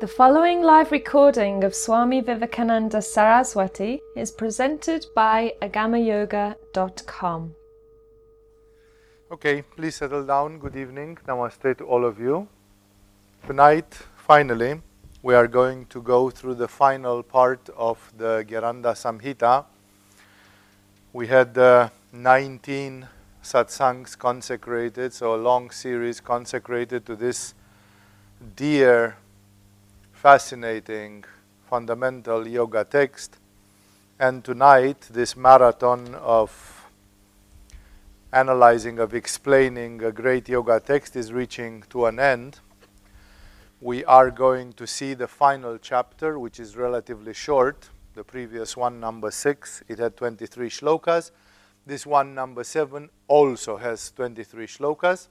The following live recording of Swami Vivekananda Saraswati is presented by agamayoga.com. Okay, please settle down. Good evening. Namaste to all of you. Tonight, finally, we are going to go through the final part of the Gheranda Samhita. We had uh, 19 satsangs consecrated, so a long series consecrated to this dear fascinating fundamental yoga text. And tonight, this marathon of analyzing, of explaining a great yoga text is reaching to an end. We are going to see the final chapter, which is relatively short. The previous one, number six, it had 23 shlokas. This one, number seven, also has 23 shlokas,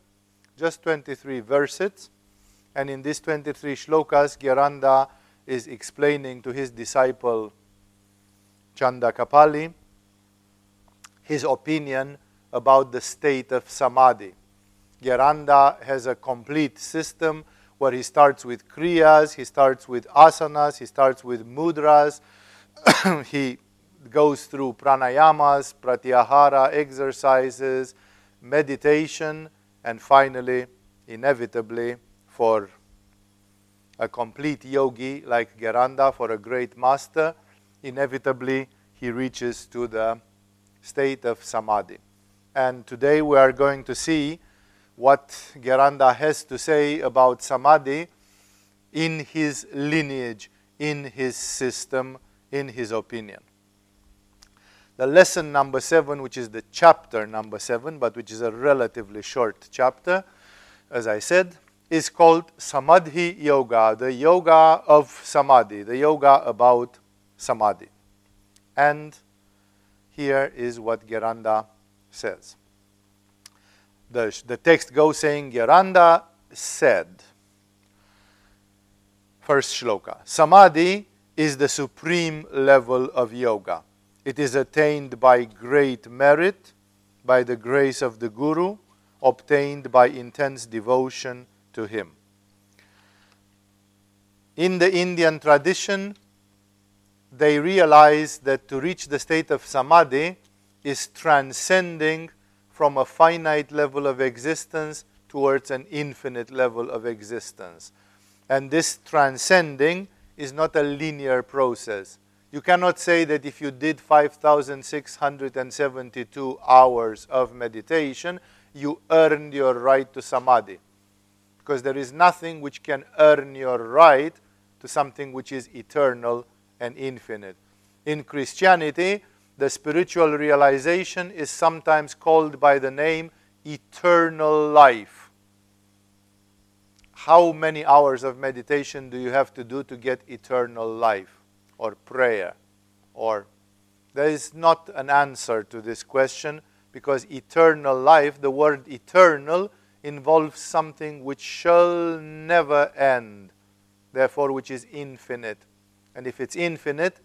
just 23 verses. And in these 23 shlokas, Gheranda is explaining to his disciple Chandakapali his opinion about the state of samadhi. Gheranda has a complete system where he starts with kriyas, he starts with asanas, he starts with mudras, he goes through pranayamas, pratyahara exercises, meditation, and finally, inevitably, for a complete yogi like Gheranda, for a great master, inevitably he reaches to the state of samadhi. And today we are going to see what Gheranda has to say about samadhi in his lineage, in his system, in his opinion. The lesson number seven, which is the chapter number seven, but which is a relatively short chapter, as I said, is called Samadhi Yoga, the yoga of Samadhi, the yoga about Samadhi. And here is what Gheranda says. The, the text goes saying, Gheranda said, first shloka, Samadhi is the supreme level of yoga. It is attained by great merit, by the grace of the Guru, obtained by intense devotion to him. In the Indian tradition, they realize that to reach the state of samadhi is transcending from a finite level of existence towards an infinite level of existence. And this transcending is not a linear process. You cannot say that if you did 5,672 hours of meditation, you earned your right to samadhi because there is nothing which can earn your right to something which is eternal and infinite. In Christianity, the spiritual realization is sometimes called by the name eternal life. How many hours of meditation do you have to do to get eternal life or prayer? Or there is not an answer to this question because eternal life, the word eternal, involves something which shall never end, therefore, which is infinite. And if it's infinite,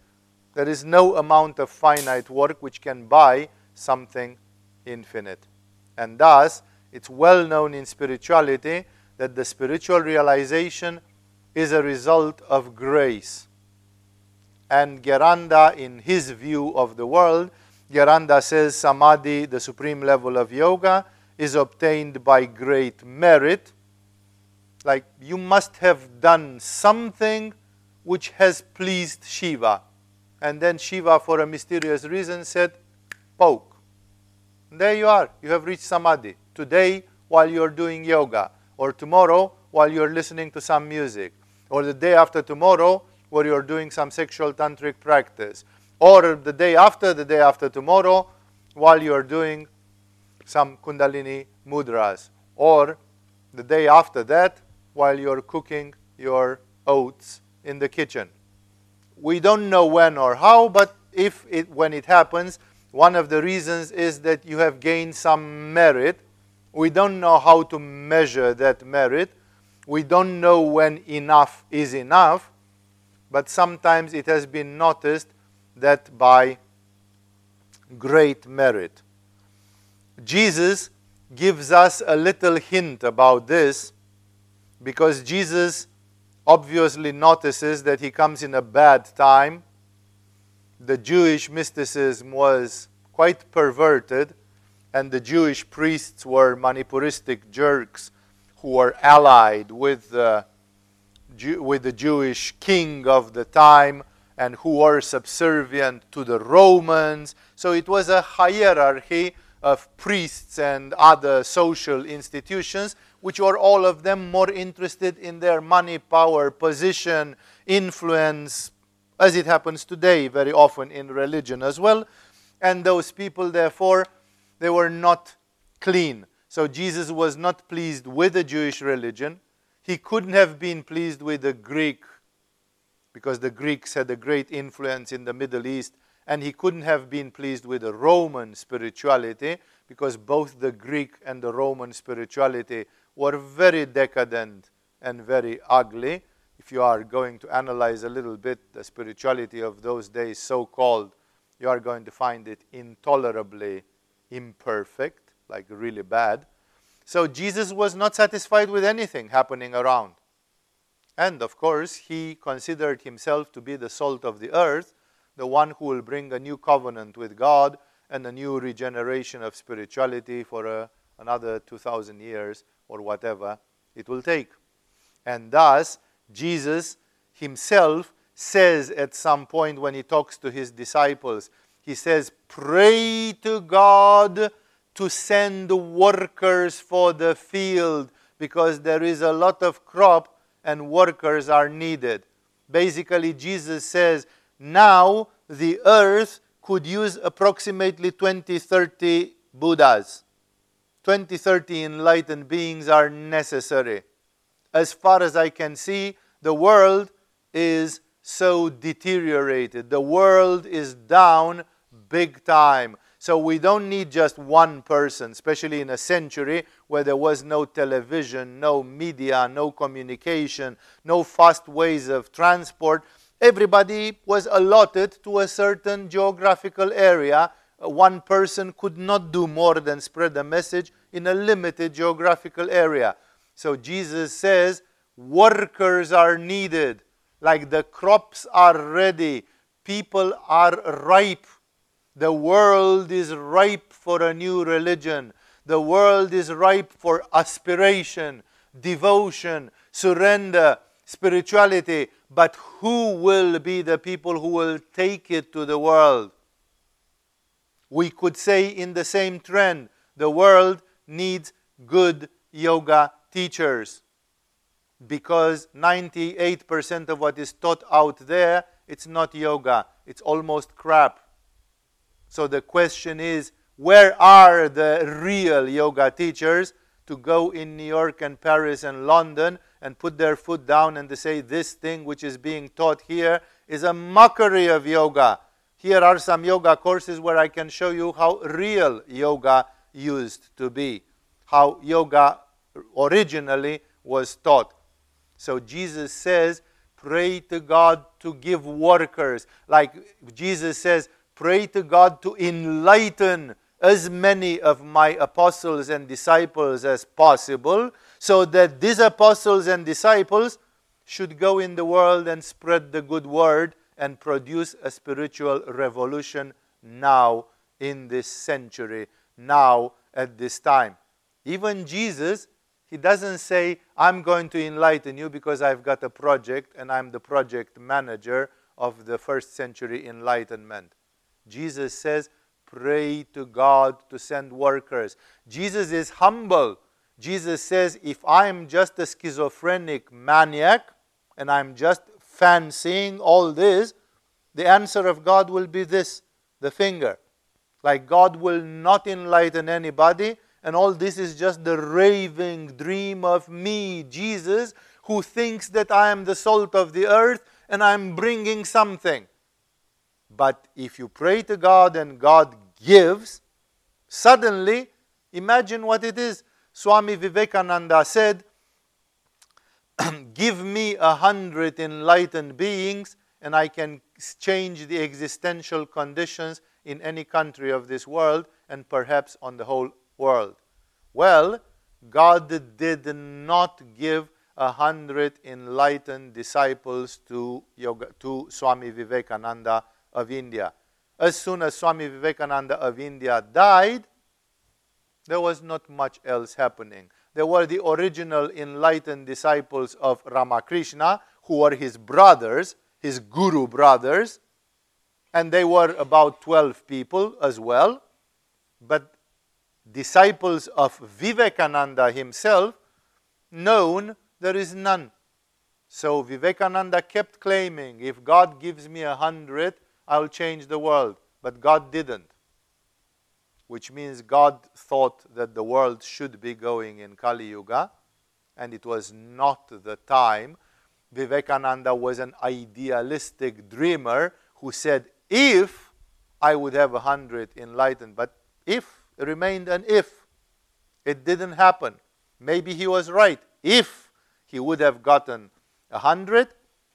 there is no amount of finite work which can buy something infinite. And thus, it's well known in spirituality that the spiritual realization is a result of grace. And Gheranda, in his view of the world, Gheranda says Samadhi, the supreme level of yoga, is obtained by great merit. Like you must have done something which has pleased Shiva. And then Shiva, for a mysterious reason, said, Poke. And there you are. You have reached Samadhi. Today, while you're doing yoga, or tomorrow, while you're listening to some music, or the day after tomorrow, where you're doing some sexual tantric practice, or the day after, the day after tomorrow, while you're doing some Kundalini mudras. Or the day after that, while you're cooking your oats in the kitchen. We don't know when or how, but if it, when it happens, one of the reasons is that you have gained some merit. We don't know how to measure that merit. We don't know when enough is enough, but sometimes it has been noticed that by great merit. Jesus gives us a little hint about this because Jesus obviously notices that he comes in a bad time. The Jewish mysticism was quite perverted, and the Jewish priests were manipuristic jerks who were allied with the, with the Jewish king of the time and who were subservient to the Romans. So it was a hierarchy of priests and other social institutions, which were all of them more interested in their money, power, position, influence, as it happens today very often in religion as well. And those people, therefore, they were not clean. So Jesus was not pleased with the Jewish religion. He couldn't have been pleased with the Greek because the Greeks had a great influence in the Middle East and he couldn't have been pleased with the Roman spirituality because both the Greek and the Roman spirituality were very decadent and very ugly. If you are going to analyze a little bit the spirituality of those days, so called, you are going to find it intolerably imperfect, like really bad. So Jesus was not satisfied with anything happening around. And of course, he considered himself to be the salt of the earth the one who will bring a new covenant with God and a new regeneration of spirituality for uh, another 2,000 years or whatever it will take. And thus, Jesus himself says at some point when he talks to his disciples, he says, Pray to God to send workers for the field because there is a lot of crop and workers are needed. Basically, Jesus says, now the earth could use approximately 20, 30 Buddhas. 20, 30 enlightened beings are necessary. As far as I can see, the world is so deteriorated. The world is down big time. So we don't need just one person, especially in a century where there was no television, no media, no communication, no fast ways of transport everybody was allotted to a certain geographical area. Uh, one person could not do more than spread the message in a limited geographical area. So Jesus says, workers are needed, like the crops are ready, people are ripe. The world is ripe for a new religion. The world is ripe for aspiration, devotion, surrender, spirituality, but who will be the people who will take it to the world? We could say in the same trend, the world needs good yoga teachers because 98% of what is taught out there it's not yoga it's almost crap so the question is where are the real yoga teachers to go in New York and Paris and London and put their foot down and they say, This thing which is being taught here is a mockery of yoga. Here are some yoga courses where I can show you how real yoga used to be, how yoga originally was taught. So Jesus says, Pray to God to give workers. Like Jesus says, Pray to God to enlighten as many of my apostles and disciples as possible so that these apostles and disciples should go in the world and spread the good word and produce a spiritual revolution now in this century, now at this time. Even Jesus, he doesn't say, I'm going to enlighten you because I've got a project and I'm the project manager of the first century enlightenment. Jesus says, pray to God to send workers. Jesus is humble. Jesus says, if I'm just a schizophrenic maniac and I'm just fancying all this, the answer of God will be this the finger. Like God will not enlighten anybody, and all this is just the raving dream of me, Jesus, who thinks that I am the salt of the earth and I'm bringing something. But if you pray to God and God gives, suddenly, imagine what it is. Swami Vivekananda said, Give me a hundred enlightened beings, and I can change the existential conditions in any country of this world and perhaps on the whole world. Well, God did not give a hundred enlightened disciples to, yoga, to Swami Vivekananda of India. As soon as Swami Vivekananda of India died, there was not much else happening. There were the original enlightened disciples of Ramakrishna, who were his brothers, his guru brothers, and they were about 12 people as well. But disciples of Vivekananda himself, known, there is none. So Vivekananda kept claiming, if God gives me a hundred, I'll change the world. But God didn't. Which means God thought that the world should be going in Kali Yuga, and it was not the time. Vivekananda was an idealistic dreamer who said, if I would have a hundred enlightened, but if remained an if. It didn't happen. Maybe he was right. If he would have gotten a hundred,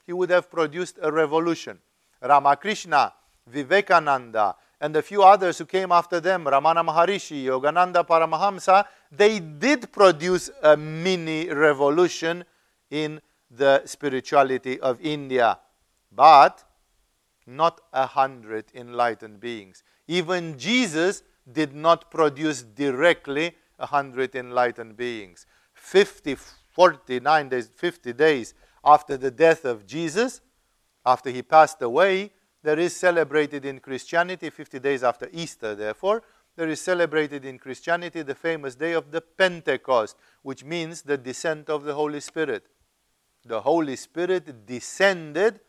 he would have produced a revolution. Ramakrishna, Vivekananda, and a few others who came after them, Ramana Maharishi, Yogananda Paramahamsa, they did produce a mini revolution in the spirituality of India. But not a hundred enlightened beings. Even Jesus did not produce directly a hundred enlightened beings. 50, 49 days, 50 days after the death of Jesus, after he passed away, there is celebrated in Christianity, 50 days after Easter, therefore, there is celebrated in Christianity the famous day of the Pentecost, which means the descent of the Holy Spirit. The Holy Spirit descended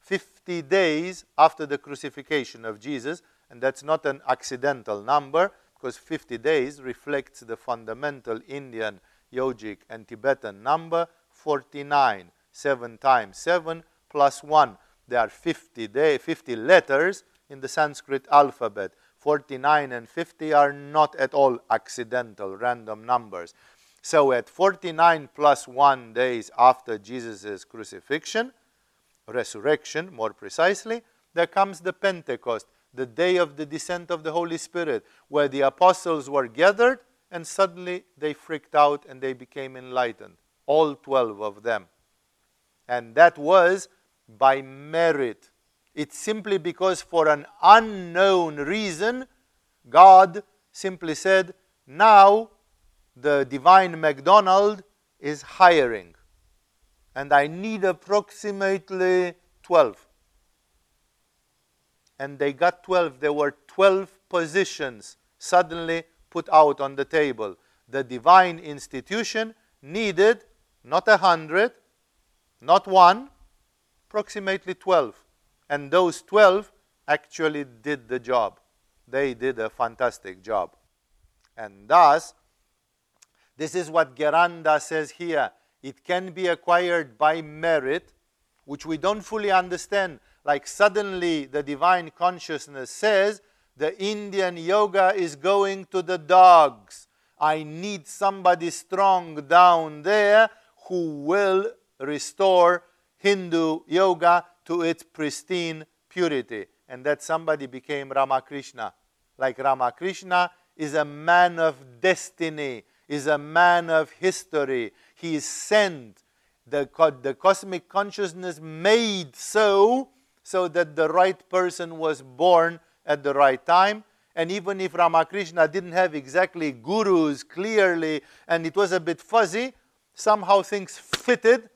50 days after the crucifixion of Jesus, and that's not an accidental number because 50 days reflects the fundamental Indian, yogic, and Tibetan number 49. 7 times 7 plus 1. There are 50, day, 50 letters in the Sanskrit alphabet. 49 and 50 are not at all accidental, random numbers. So at 49 plus 1 days after Jesus' crucifixion, resurrection more precisely, there comes the Pentecost, the day of the descent of the Holy Spirit, where the apostles were gathered and suddenly they freaked out and they became enlightened. All 12 of them. And that was by merit. It's simply because, for an unknown reason, God simply said, Now the divine McDonald is hiring and I need approximately 12. And they got 12. There were 12 positions suddenly put out on the table. The divine institution needed not a hundred, not one, approximately 12. And those 12 actually did the job. They did a fantastic job. And thus, this is what Gheranda says here. It can be acquired by merit, which we don't fully understand. Like suddenly the divine consciousness says, the Indian yoga is going to the dogs. I need somebody strong down there who will restore Hindu yoga to its pristine purity. And that somebody became Ramakrishna. Like Ramakrishna is a man of destiny, is a man of history, he is sent. The, the cosmic consciousness made so, so that the right person was born at the right time. And even if Ramakrishna didn't have exactly gurus clearly and it was a bit fuzzy, somehow things fitted.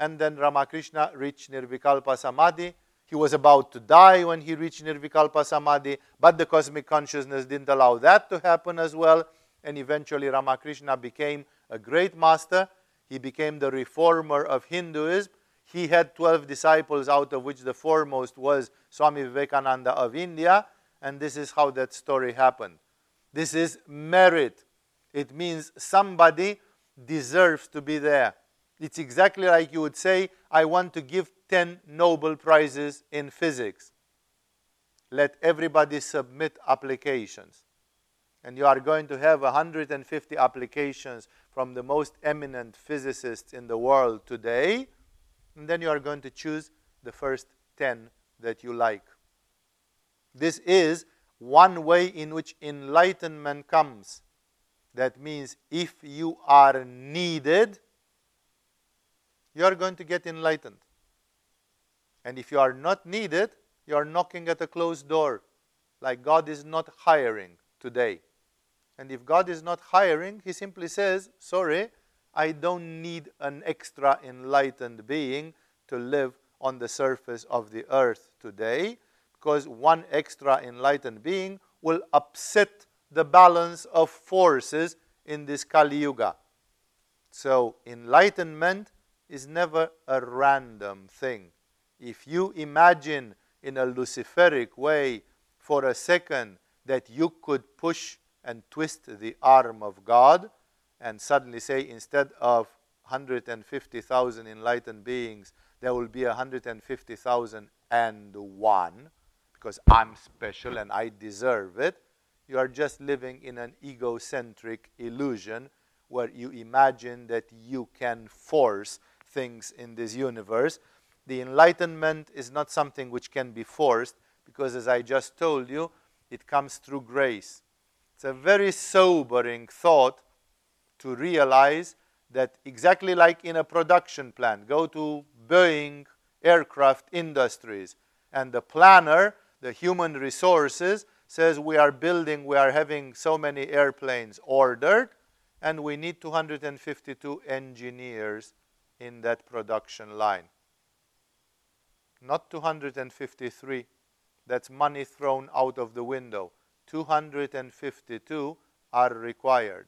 And then Ramakrishna reached Nirvikalpa Samadhi. He was about to die when he reached Nirvikalpa Samadhi, but the cosmic consciousness didn't allow that to happen as well. And eventually Ramakrishna became a great master he became the reformer of Hinduism. He had 12 disciples, out of which the foremost was Swami Vivekananda of India. And this is how that story happened. This is merit. It means somebody deserves to be there. It's exactly like you would say, I want to give 10 Nobel Prizes in physics. Let everybody submit applications. And you are going to have 150 applications from the most eminent physicists in the world today, and then you are going to choose the first 10 that you like. This is one way in which enlightenment comes. That means if you are needed, you are going to get enlightened. And if you are not needed, you are knocking at a closed door, like God is not hiring today. And if God is not hiring, He simply says, Sorry, I don't need an extra enlightened being to live on the surface of the earth today, because one extra enlightened being will upset the balance of forces in this Kali Yuga. So, enlightenment is never a random thing. If you imagine in a Luciferic way for a second that you could push and twist the arm of God and suddenly say, instead of 150,000 enlightened beings, there will be 150,000 and one because I'm special and I deserve it. You are just living in an egocentric illusion where you imagine that you can force things in this universe. The enlightenment is not something which can be forced because, as I just told you, it comes through grace. It's a very sobering thought to realize that exactly like in a production plant, go to Boeing aircraft industries, and the planner, the human resources, says we are building, we are having so many airplanes ordered, and we need 252 engineers in that production line. Not 253. That's money thrown out of the window. 252 are required.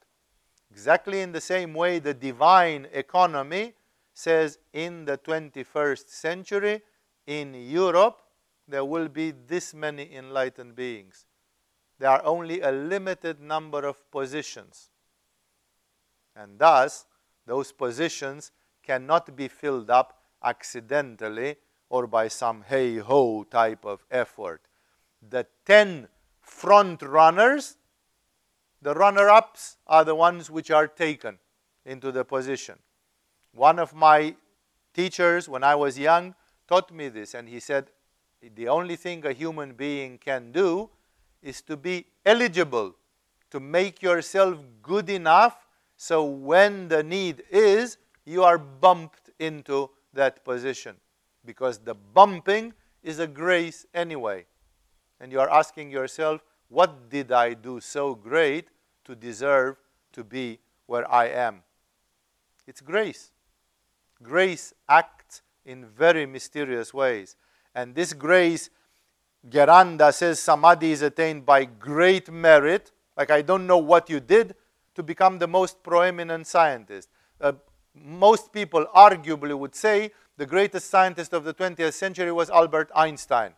Exactly in the same way, the divine economy says in the 21st century, in Europe, there will be this many enlightened beings. There are only a limited number of positions. And thus, those positions cannot be filled up accidentally or by some hey ho type of effort. The 10 front runners, the runner ups are the ones which are taken into the position. One of my teachers, when I was young, taught me this, and he said, The only thing a human being can do is to be eligible, to make yourself good enough so when the need is, you are bumped into that position because the bumping is a grace anyway. And you are asking yourself, what did I do so great to deserve to be where I am? It's grace. Grace acts in very mysterious ways. And this grace, Gheranda says samadhi is attained by great merit. Like, I don't know what you did to become the most proeminent scientist. Uh, most people arguably would say the greatest scientist of the 20th century was Albert Einstein.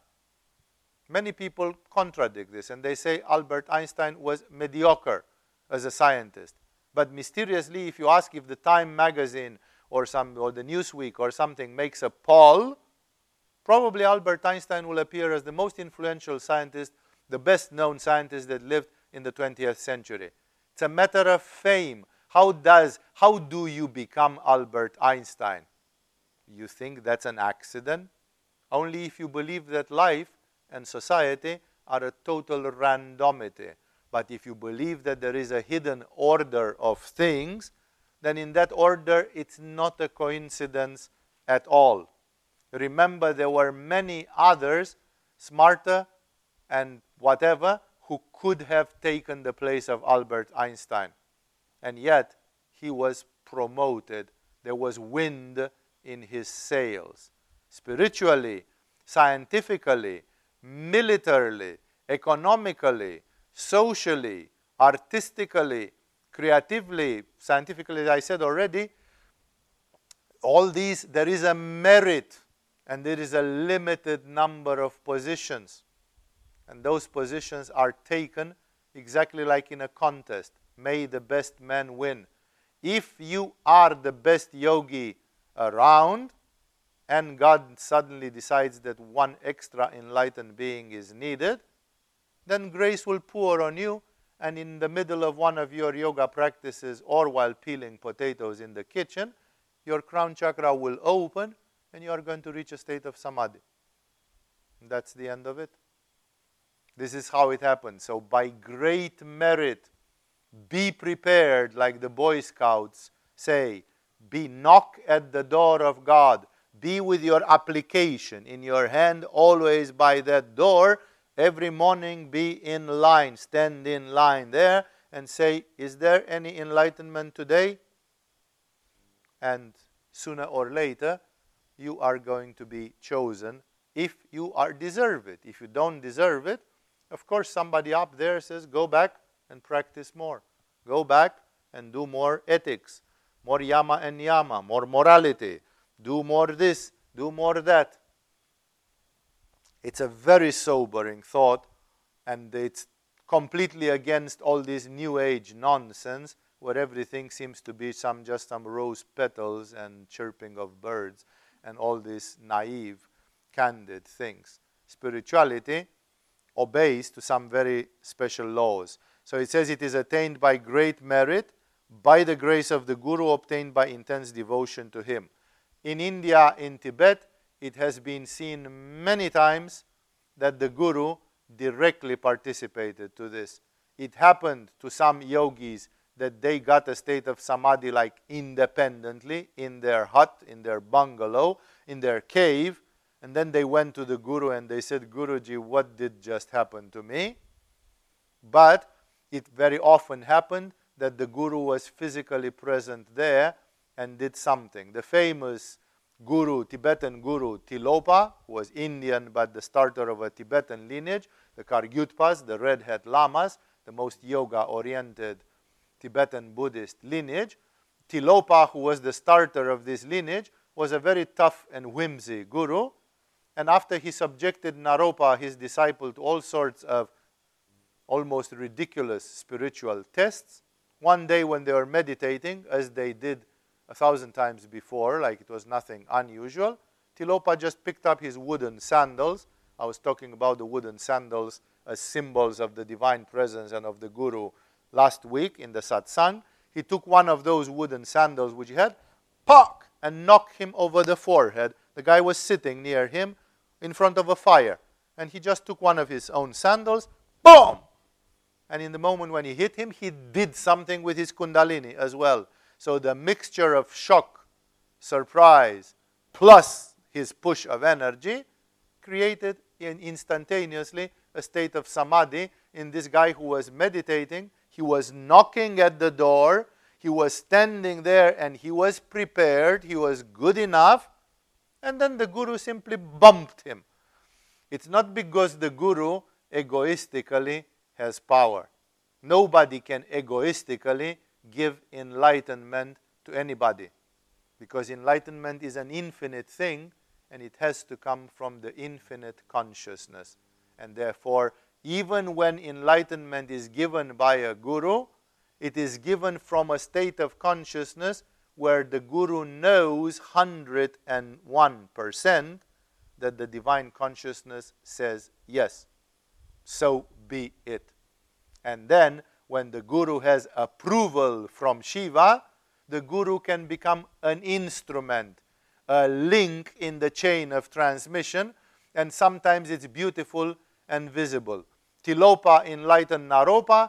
Many people contradict this and they say Albert Einstein was mediocre as a scientist. But mysteriously, if you ask if the Time magazine or some or the Newsweek or something makes a poll, probably Albert Einstein will appear as the most influential scientist, the best known scientist that lived in the 20th century. It's a matter of fame. How does how do you become Albert Einstein? You think that's an accident? Only if you believe that life and society are a total randomity. But if you believe that there is a hidden order of things, then in that order it's not a coincidence at all. Remember, there were many others, smarter and whatever, who could have taken the place of Albert Einstein. And yet, he was promoted. There was wind in his sails. Spiritually, scientifically, militarily, economically, socially, artistically, creatively, scientifically, as I said already, all these, there is a merit and there is a limited number of positions. And those positions are taken exactly like in a contest. May the best man win. If you are the best yogi around, and God suddenly decides that one extra enlightened being is needed, then grace will pour on you. And in the middle of one of your yoga practices or while peeling potatoes in the kitchen, your crown chakra will open and you are going to reach a state of samadhi. That's the end of it. This is how it happens. So, by great merit, be prepared, like the Boy Scouts say, Be knock at the door of God. Be with your application in your hand, always by that door. Every morning, be in line, stand in line there, and say, Is there any enlightenment today? And sooner or later, you are going to be chosen if you are deserve it. If you don't deserve it, of course, somebody up there says, Go back and practice more. Go back and do more ethics, more yama and niyama, more morality. Do more this, do more that. It's a very sobering thought, and it's completely against all this new age nonsense where everything seems to be some just some rose petals and chirping of birds and all these naive, candid things. Spirituality obeys to some very special laws. So it says it is attained by great merit, by the grace of the Guru, obtained by intense devotion to him. In India, in Tibet, it has been seen many times that the Guru directly participated to this. It happened to some yogis that they got a state of samadhi like independently in their hut, in their bungalow, in their cave, and then they went to the Guru and they said, Guruji, what did just happen to me? But it very often happened that the Guru was physically present there and did something. The famous Guru, Tibetan Guru Tilopa, who was Indian but the starter of a Tibetan lineage, the Kargyutpas, the Red Hat Lamas, the most yoga oriented Tibetan Buddhist lineage. Tilopa, who was the starter of this lineage, was a very tough and whimsy guru. And after he subjected Naropa, his disciple, to all sorts of almost ridiculous spiritual tests, one day when they were meditating, as they did a thousand times before, like it was nothing unusual, Tilopa just picked up his wooden sandals. I was talking about the wooden sandals as symbols of the divine presence and of the Guru last week in the satsang. He took one of those wooden sandals which he had, pock, and knocked him over the forehead. The guy was sitting near him in front of a fire. And he just took one of his own sandals, boom! And in the moment when he hit him, he did something with his kundalini as well. So the mixture of shock, surprise, plus his push of energy created in instantaneously a state of samadhi in this guy who was meditating. He was knocking at the door. He was standing there and he was prepared. He was good enough. And then the guru simply bumped him. It's not because the guru egoistically has power. Nobody can egoistically give enlightenment to anybody because enlightenment is an infinite thing and it has to come from the infinite consciousness. And therefore, even when enlightenment is given by a guru, it is given from a state of consciousness where the guru knows 101% that the divine consciousness says yes. So be it. And then when the guru has approval from Shiva, the guru can become an instrument, a link in the chain of transmission, and sometimes it's beautiful and visible. Tilopa enlightened Naropa,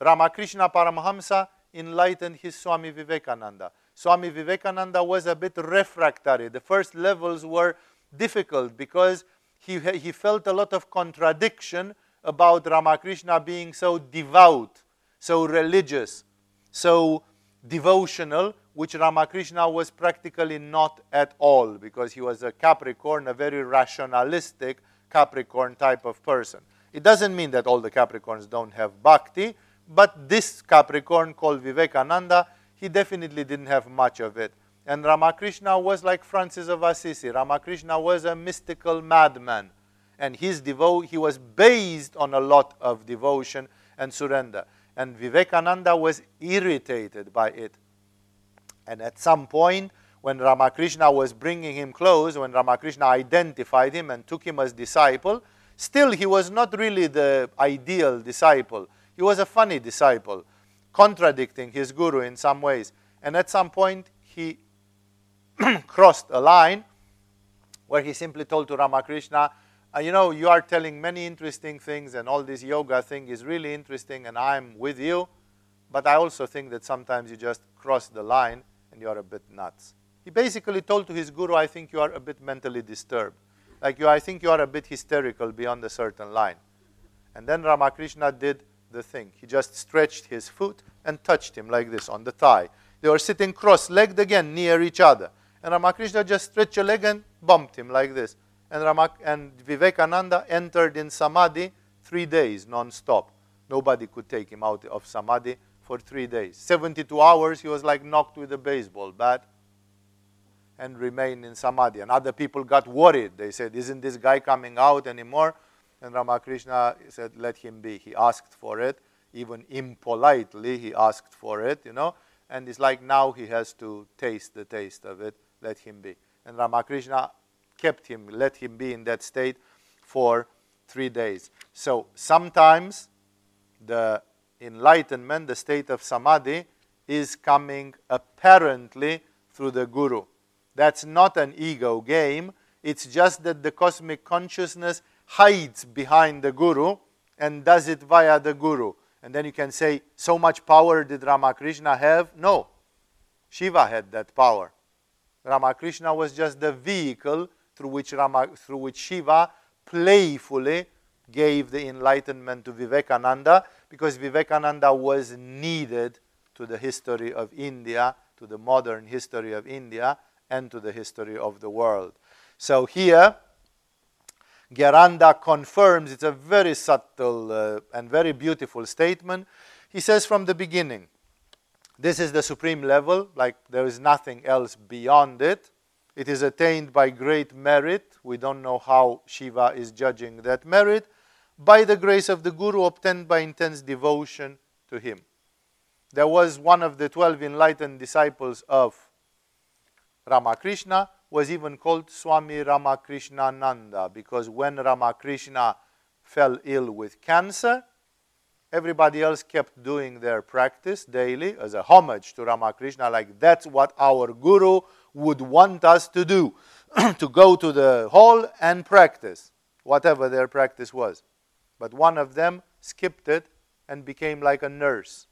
Ramakrishna Paramahamsa enlightened his Swami Vivekananda. Swami Vivekananda was a bit refractory. The first levels were difficult because he, he felt a lot of contradiction about Ramakrishna being so devout, so religious, so devotional, which Ramakrishna was practically not at all because he was a Capricorn, a very rationalistic Capricorn type of person. It doesn't mean that all the Capricorns don't have bhakti, but this Capricorn called Vivekananda, he definitely didn't have much of it. And Ramakrishna was like Francis of Assisi. Ramakrishna was a mystical madman and his devo- he was based on a lot of devotion and surrender. And Vivekananda was irritated by it. And at some point, when Ramakrishna was bringing him close, when Ramakrishna identified him and took him as disciple, still he was not really the ideal disciple. He was a funny disciple, contradicting his guru in some ways. And at some point, he crossed a line where he simply told to Ramakrishna, uh, you know, you are telling many interesting things, and all this yoga thing is really interesting, and I'm with you. But I also think that sometimes you just cross the line and you are a bit nuts. He basically told to his guru, I think you are a bit mentally disturbed. Like you, I think you are a bit hysterical beyond a certain line. And then Ramakrishna did the thing. He just stretched his foot and touched him like this on the thigh. They were sitting cross legged again near each other. And Ramakrishna just stretched a leg and bumped him like this. And, Ramak- and Vivekananda entered in samadhi three days non stop. Nobody could take him out of samadhi for three days. 72 hours, he was like knocked with a baseball bat and remained in samadhi. And other people got worried. They said, Isn't this guy coming out anymore? And Ramakrishna said, Let him be. He asked for it, even impolitely, he asked for it, you know. And it's like now he has to taste the taste of it. Let him be. And Ramakrishna kept him, let him be in that state for three days. So sometimes the enlightenment, the state of samadhi, is coming apparently through the guru. That's not an ego game. It's just that the cosmic consciousness hides behind the guru and does it via the guru. And then you can say, so much power did Ramakrishna have? No. Shiva had that power. Ramakrishna was just the vehicle through which, Rama, through which Shiva playfully gave the enlightenment to Vivekananda because Vivekananda was needed to the history of India, to the modern history of India, and to the history of the world. So here, Gheranda confirms it's a very subtle uh, and very beautiful statement. He says from the beginning, this is the supreme level, like there is nothing else beyond it. It is attained by great merit. We don't know how Shiva is judging that merit. By the grace of the Guru, obtained by intense devotion to him. There was one of the 12 enlightened disciples of Ramakrishna was even called Swami Ramakrishnananda because when Ramakrishna fell ill with cancer, everybody else kept doing their practice daily as a homage to Ramakrishna, like that's what our guru would want us to do to go to the hall and practice, whatever their practice was. But one of them skipped it and became like a nurse.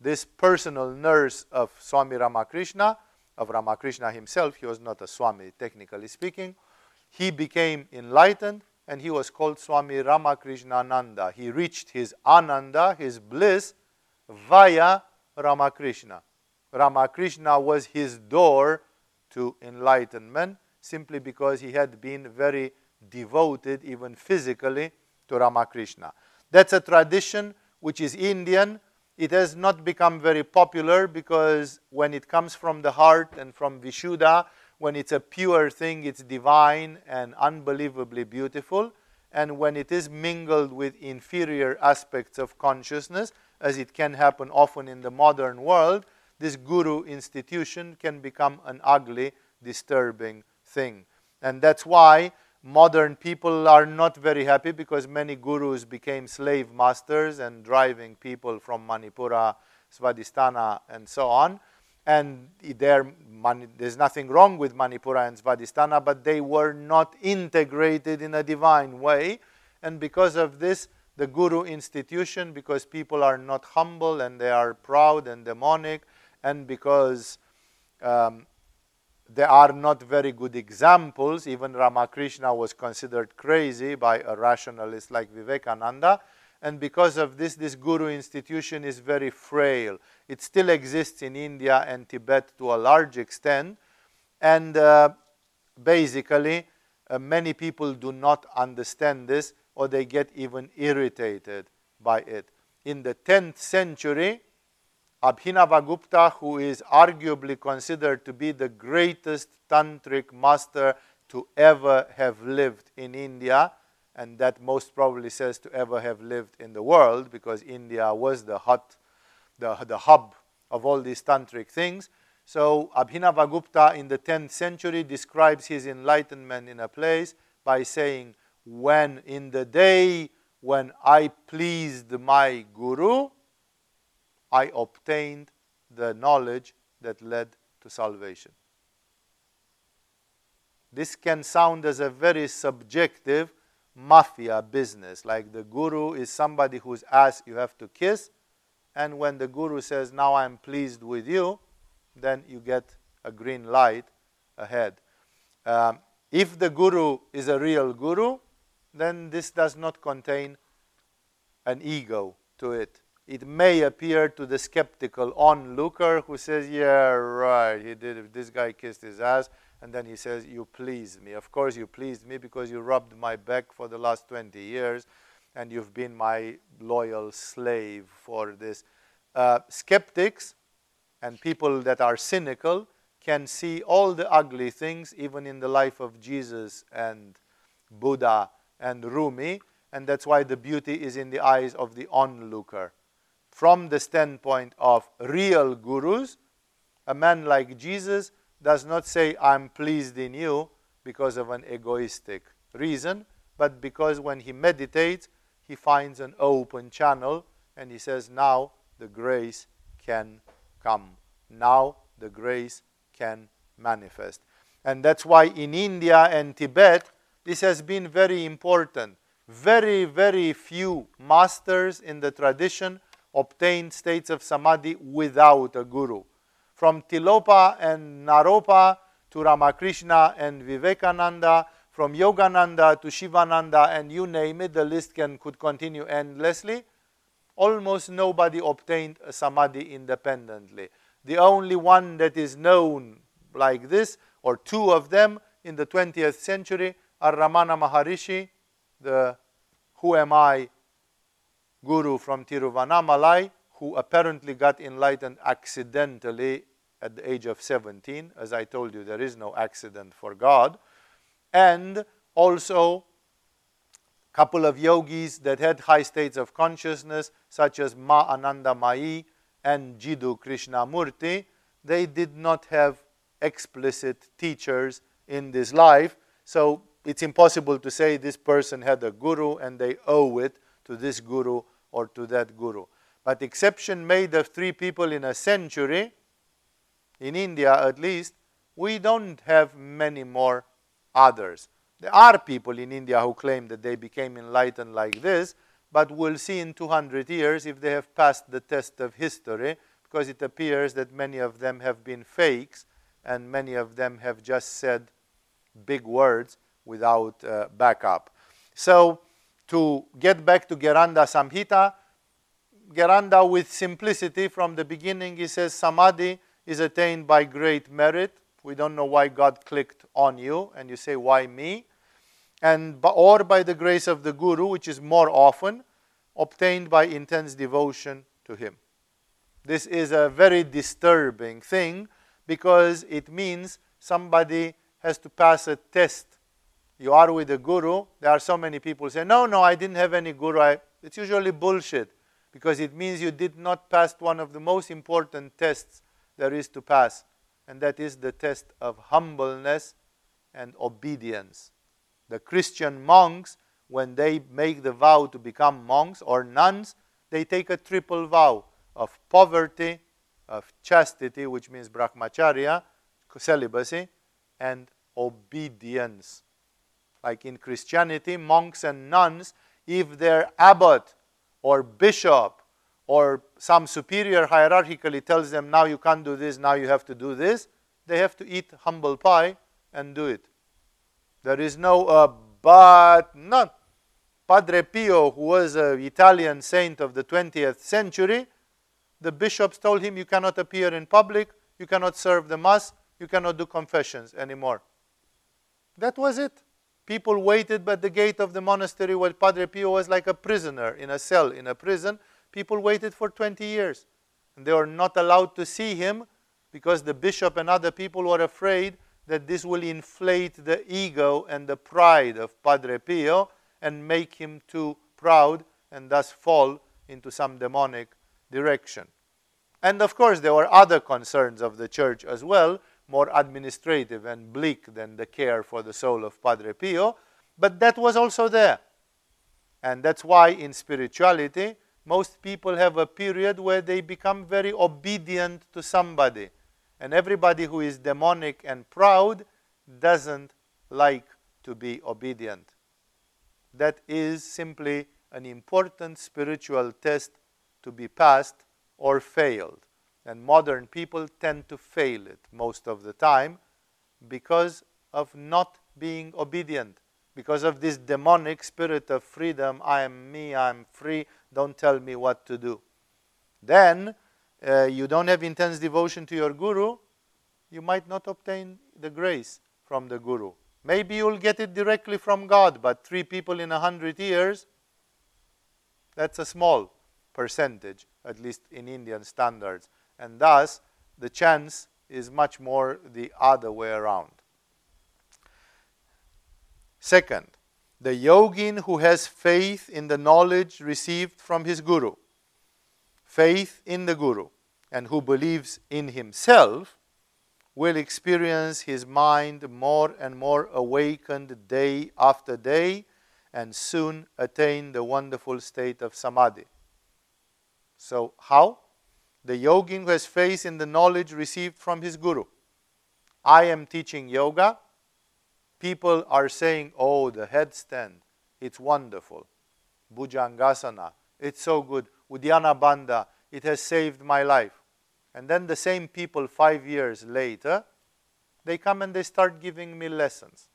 This personal nurse of Swami Ramakrishna of Ramakrishna himself, he was not a Swami, technically speaking, he became enlightened and he was called Swami Ramakrishna Ananda. He reached his Ananda, his bliss, via Ramakrishna. Ramakrishna was his door to enlightenment simply because he had been very devoted, even physically, to Ramakrishna. That's a tradition which is Indian it has not become very popular because when it comes from the heart and from Vishuddha, when it's a pure thing, it's divine and unbelievably beautiful. And when it is mingled with inferior aspects of consciousness, as it can happen often in the modern world, this guru institution can become an ugly, disturbing thing. And that's why modern people are not very happy because many gurus became slave masters and driving people from Manipura, Svadhisthana, and so on. And there's nothing wrong with Manipura and Svadhisthana, but they were not integrated in a divine way. And because of this, the guru institution, because people are not humble and they are proud and demonic, and because um, are not very good examples. Even Ramakrishna was considered crazy by a rationalist like Vivekananda. And because of this, this guru institution is very frail. It still exists in India and Tibet to a large extent. And uh, basically, uh, many people do not understand this or they get even irritated by it. In the 10th century, Abhinavagupta, who is arguably considered to be the greatest tantric master to ever have lived in India, and that most probably says to ever have lived in the world, because India was the hut, the, the hub of all these tantric things. So Abhinavagupta in the 10th century describes his enlightenment in a place by saying, When in the day when I pleased my guru, I obtained the knowledge that led to salvation. This can sound as a very subjective mafia business, like the guru is somebody whose ass you have to kiss, and when the guru says, Now I'm pleased with you, then you get a green light ahead. Um, if the guru is a real guru, then this does not contain an ego to it. It may appear to the skeptical onlooker who says, Yeah, right, he did. This guy kissed his ass. And then he says, You pleased me. Of course, you pleased me because you rubbed my back for the last 20 years and you've been my loyal slave for this. Uh, skeptics and people that are cynical can see all the ugly things, even in the life of Jesus and Buddha and Rumi, and that's why the beauty is in the eyes of the onlooker. From the standpoint of real gurus, a man like Jesus does not say, I'm pleased in you because of an egoistic reason, but because when he meditates, he finds an open channel and he says, Now the grace can come. Now the grace can manifest. And that's why in India and Tibet, this has been very important. Very, very few masters in the tradition obtained states of samadhi without a guru. From Tilopa and Naropa to Ramakrishna and Vivekananda, from Yogananda to Shivananda, and you name it, the list can, could continue endlessly. Almost nobody obtained samadhi independently. The only one that is known like this, or two of them in the 20th century, are Ramana Maharishi, the Who Am I guru from Tiruvannamalai, who apparently got enlightened accidentally at the age of 17. As I told you, there is no accident for God. And also, a couple of yogis that had high states of consciousness, such as Ma Ananda Mai and Jiddu Krishnamurti, they did not have explicit teachers in this life. So it's impossible to say this person had a guru and they owe it to this guru or to that guru. But exception made of three people in a century, in India at least, we don't have many more others. There are people in India who claim that they became enlightened like this, but we'll see in 200 years if they have passed the test of history, because it appears that many of them have been fakes and many of them have just said big words without uh, backup. So, to get back to Gheranda Samhita, Gheranda, with simplicity from the beginning, he says Samadhi is attained by great merit. We don't know why God clicked on you, and you say, Why me? and or by the grace of the Guru, which is more often obtained by intense devotion to him. This is a very disturbing thing because it means somebody has to pass a test. You are with a guru. There are so many people say, No, no, I didn't have any guru. I, it's usually bullshit because it means you did not pass one of the most important tests there is to pass, and that is the test of humbleness and obedience. The Christian monks, when they make the vow to become monks or nuns, they take a triple vow of poverty, of chastity, which means brahmacharya, celibacy, and obedience. Like in Christianity, monks and nuns, if their abbot or bishop or some superior hierarchically tells them, now you can't do this, now you have to do this, they have to eat humble pie and do it. There is no uh, but none. Padre Pio, who was an Italian saint of the 20th century, the bishops told him, You cannot appear in public, you cannot serve the Mass, you cannot do confessions anymore. That was it. People waited by the gate of the monastery while Padre Pio was like a prisoner in a cell in a prison. People waited for 20 years. And they were not allowed to see him because the bishop and other people were afraid that this will inflate the ego and the pride of Padre Pio and make him too proud and thus fall into some demonic direction. And of course, there were other concerns of the church as well, more administrative and bleak than the care for the soul of Padre Pio, but that was also there. And that's why in spirituality, most people have a period where they become very obedient to somebody and everybody who is demonic and proud doesn't like to be obedient. That is simply an important spiritual test to be passed or failed. And modern people tend to fail it most of the time because of not being obedient, because of this demonic spirit of freedom. I am me, I am free, don't tell me what to do. Then uh, you don't have intense devotion to your guru, you might not obtain the grace from the guru. Maybe you'll get it directly from God, but three people in a hundred years, that's a small percentage, at least in Indian standards. And thus, the chance is much more the other way around. Second, the yogin who has faith in the knowledge received from his guru, faith in the guru, and who believes in himself will experience his mind more and more awakened day after day and soon attain the wonderful state of samadhi. So, how? The yogin who has faith in the knowledge received from his guru. I am teaching yoga. People are saying, oh, the headstand, it's wonderful. Bhujangasana, it's so good. Uddiyana Bandha, it has saved my life. And then the same people, five years later, they come and they start giving me lessons.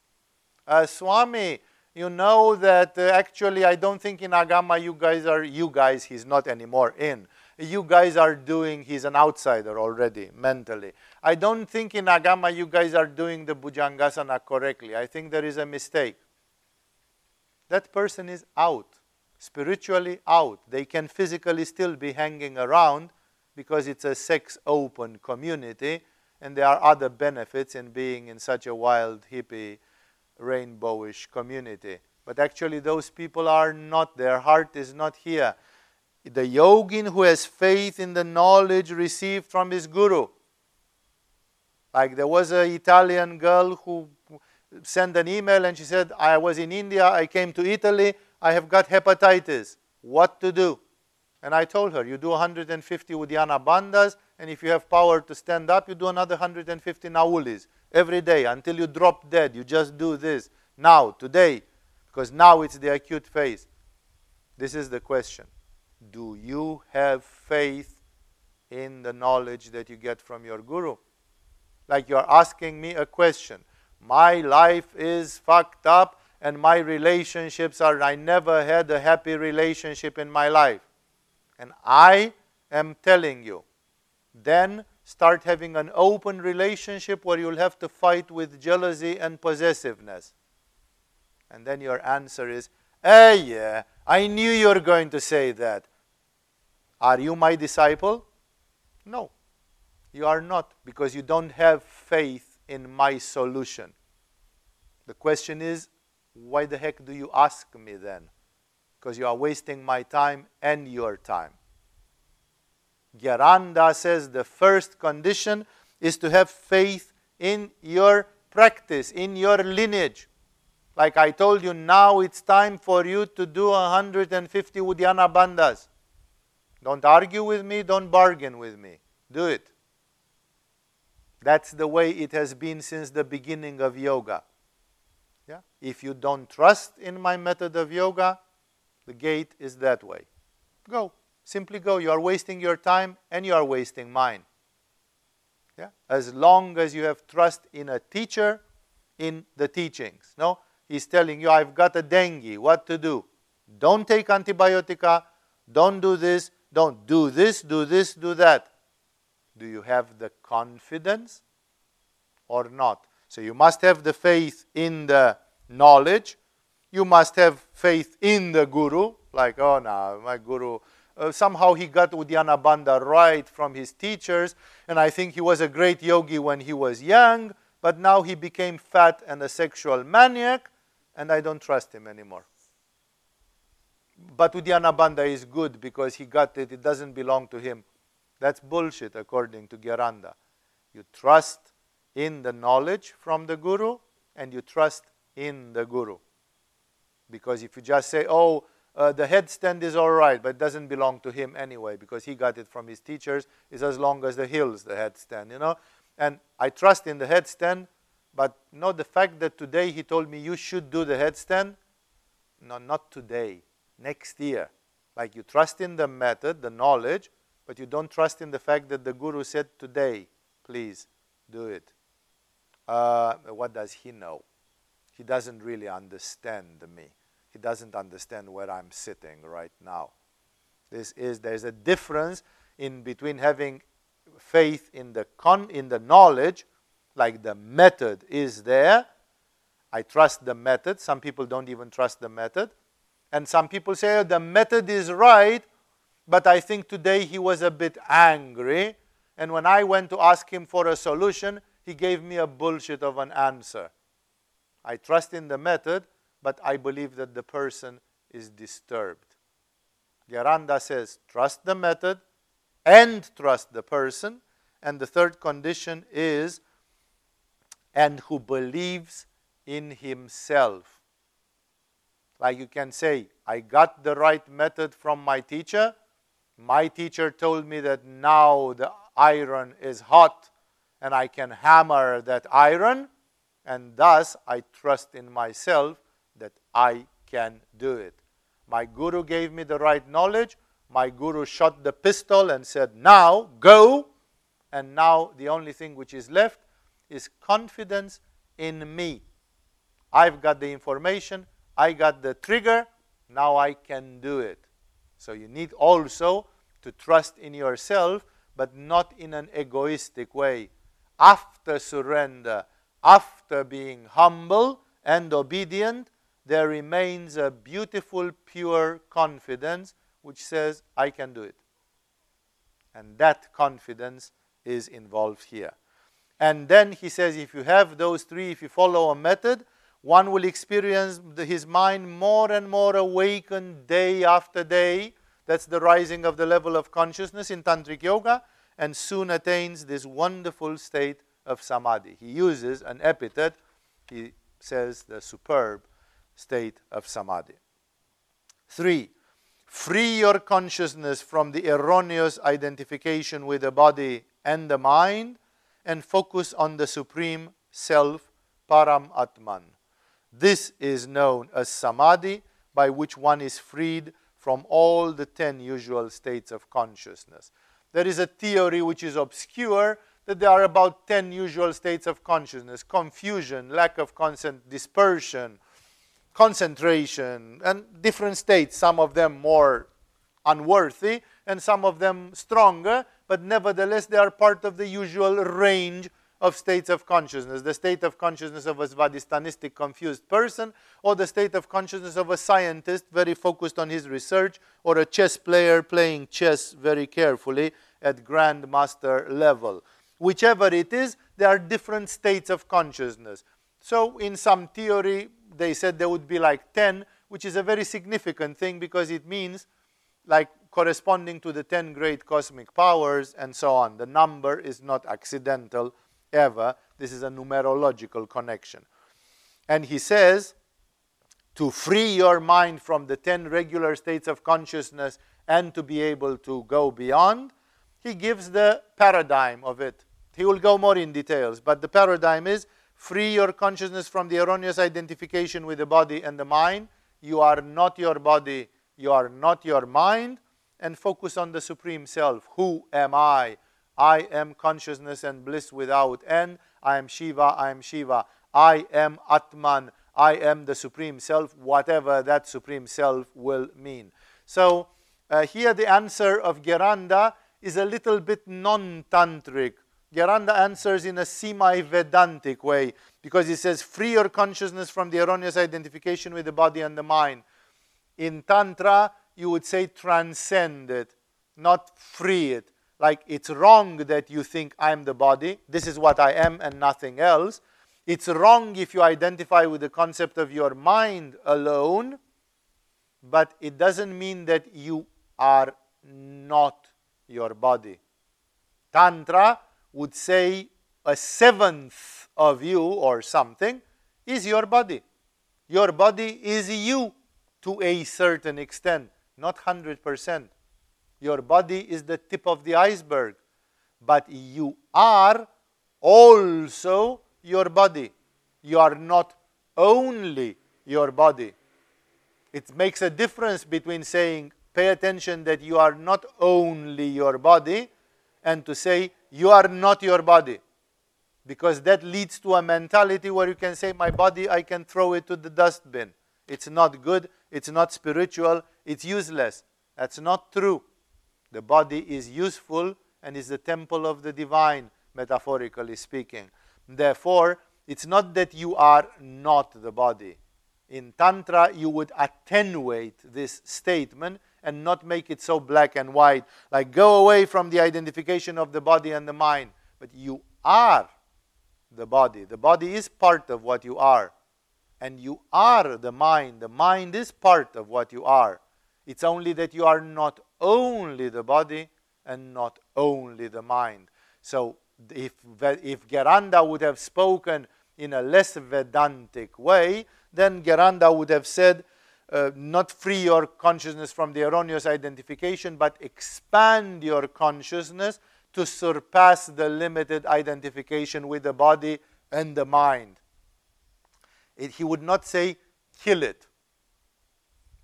Uh, Swami, you know that uh, actually I don't think in Agama you guys are, you guys, he's not anymore in. You guys are doing, he's an outsider already, mentally. I don't think in Agama you guys are doing the Bhujangasana correctly. I think there is a mistake. That person is out, spiritually out. They can physically still be hanging around, because it's a sex open community and there are other benefits in being in such a wild, hippie, rainbowish community. But actually, those people are not, their heart is not here. The yogin who has faith in the knowledge received from his guru. Like there was an Italian girl who sent an email and she said, I was in India, I came to Italy, I have got hepatitis. What to do? And I told her, you do 150 Uddiyana Bandhas, and if you have power to stand up, you do another 150 Naulis every day until you drop dead. You just do this now, today, because now it's the acute phase. This is the question Do you have faith in the knowledge that you get from your guru? Like you're asking me a question. My life is fucked up, and my relationships are, I never had a happy relationship in my life and I am telling you, then start having an open relationship where you'll have to fight with jealousy and possessiveness. And then your answer is, eh, yeah, I knew you were going to say that. Are you my disciple? No, you are not, because you don't have faith in my solution. The question is, why the heck do you ask me then? because you are wasting my time and your time. Gheranda says the first condition is to have faith in your practice, in your lineage. Like I told you, now it's time for you to do 150 Uddiyana Bandhas. Don't argue with me, don't bargain with me. Do it. That's the way it has been since the beginning of yoga. Yeah? If you don't trust in my method of yoga, the gate is that way. Go. Simply go. You are wasting your time and you are wasting mine. Yeah? As long as you have trust in a teacher, in the teachings. No? He's telling you, I've got a dengue, what to do? Don't take antibiotica, don't do this, don't do this, do this, do that. Do you have the confidence or not? So you must have the faith in the knowledge you must have faith in the guru, like, oh no, my guru. Uh, somehow he got Uddiyana Bandha right from his teachers, and I think he was a great yogi when he was young, but now he became fat and a sexual maniac, and I don't trust him anymore. But Uddiyana Bandha is good because he got it, it doesn't belong to him. That's bullshit, according to Gheranda. You trust in the knowledge from the Guru, and you trust in the Guru. Because if you just say, oh, uh, the headstand is all right, but it doesn't belong to him anyway because he got it from his teachers, is as long as the hills, the headstand, you know. And I trust in the headstand, but not the fact that today he told me you should do the headstand. No, not today, next year. Like you trust in the method, the knowledge, but you don't trust in the fact that the Guru said today, please do it. Uh, what does he know? He doesn't really understand me. He doesn't understand where I'm sitting right now. This is there's a difference in between having faith in the con in the knowledge, like the method is there. I trust the method. Some people don't even trust the method. And some people say oh, the method is right, but I think today he was a bit angry. And when I went to ask him for a solution, he gave me a bullshit of an answer. I trust in the method, but I believe that the person is disturbed. Gheranda says, trust the method and trust the person. And the third condition is, and who believes in himself. Like you can say, I got the right method from my teacher, my teacher told me that now the iron is hot and I can hammer that iron, and thus I trust in myself that I can do it. My guru gave me the right knowledge. My guru shot the pistol and said, Now go. And now the only thing which is left is confidence in me. I've got the information, I got the trigger, now I can do it. So you need also to trust in yourself, but not in an egoistic way. After surrender, after being humble and obedient, there remains a beautiful, pure confidence which says, I can do it. And that confidence is involved here. And then he says, if you have those three, if you follow a method, one will experience his mind more and more awakened day after day. That's the rising of the level of consciousness in Tantric Yoga, and soon attains this wonderful state of samadhi. He uses an epithet, he says the superb state of samadhi. Three, free your consciousness from the erroneous identification with the body and the mind and focus on the supreme self, Param Atman. This is known as samadhi, by which one is freed from all the ten usual states of consciousness. There is a theory which is obscure that there are about 10 usual states of consciousness confusion, lack of consent, dispersion, concentration, and different states, some of them more unworthy and some of them stronger, but nevertheless they are part of the usual range of states of consciousness. The state of consciousness of a svadhistanistic confused person, or the state of consciousness of a scientist very focused on his research, or a chess player playing chess very carefully at grandmaster level. Whichever it is, there are different states of consciousness. So, in some theory, they said there would be like 10, which is a very significant thing because it means like corresponding to the 10 great cosmic powers and so on. The number is not accidental ever. This is a numerological connection. And he says, to free your mind from the 10 regular states of consciousness and to be able to go beyond, he gives the paradigm of it. He will go more in details, but the paradigm is free your consciousness from the erroneous identification with the body and the mind. You are not your body, you are not your mind, and focus on the Supreme Self. Who am I? I am consciousness and bliss without end. I am Shiva, I am Shiva. I am Atman, I am the Supreme Self, whatever that Supreme Self will mean. So, uh, here the answer of Gheranda is a little bit non tantric. Gheranda answers in a semi Vedantic way because he says, Free your consciousness from the erroneous identification with the body and the mind. In Tantra, you would say transcend it, not free it like it's wrong that you think I'm the body, this is what I am and nothing else. It's wrong if you identify with the concept of your mind alone, but it doesn't mean that you are not your body. Tantra would say a seventh of you or something is your body. Your body is you to a certain extent, not 100%. Your body is the tip of the iceberg, but you are also your body. You are not only your body. It makes a difference between saying, pay attention that you are not only your body, and to say, you are not your body. Because that leads to a mentality where you can say, my body, I can throw it to the dustbin. It's not good, it's not spiritual, it's useless. That's not true. The body is useful and is the temple of the divine, metaphorically speaking. Therefore, it's not that you are not the body. In Tantra, you would attenuate this statement and not make it so black and white, like go away from the identification of the body and the mind. But you are the body. The body is part of what you are. And you are the mind. The mind is part of what you are. It's only that you are not only the body and not only the mind. So if, if Gheranda would have spoken in a less Vedantic way, then Gheranda would have said, uh, not free your consciousness from the erroneous identification, but expand your consciousness to surpass the limited identification with the body and the mind. It, he would not say, kill it.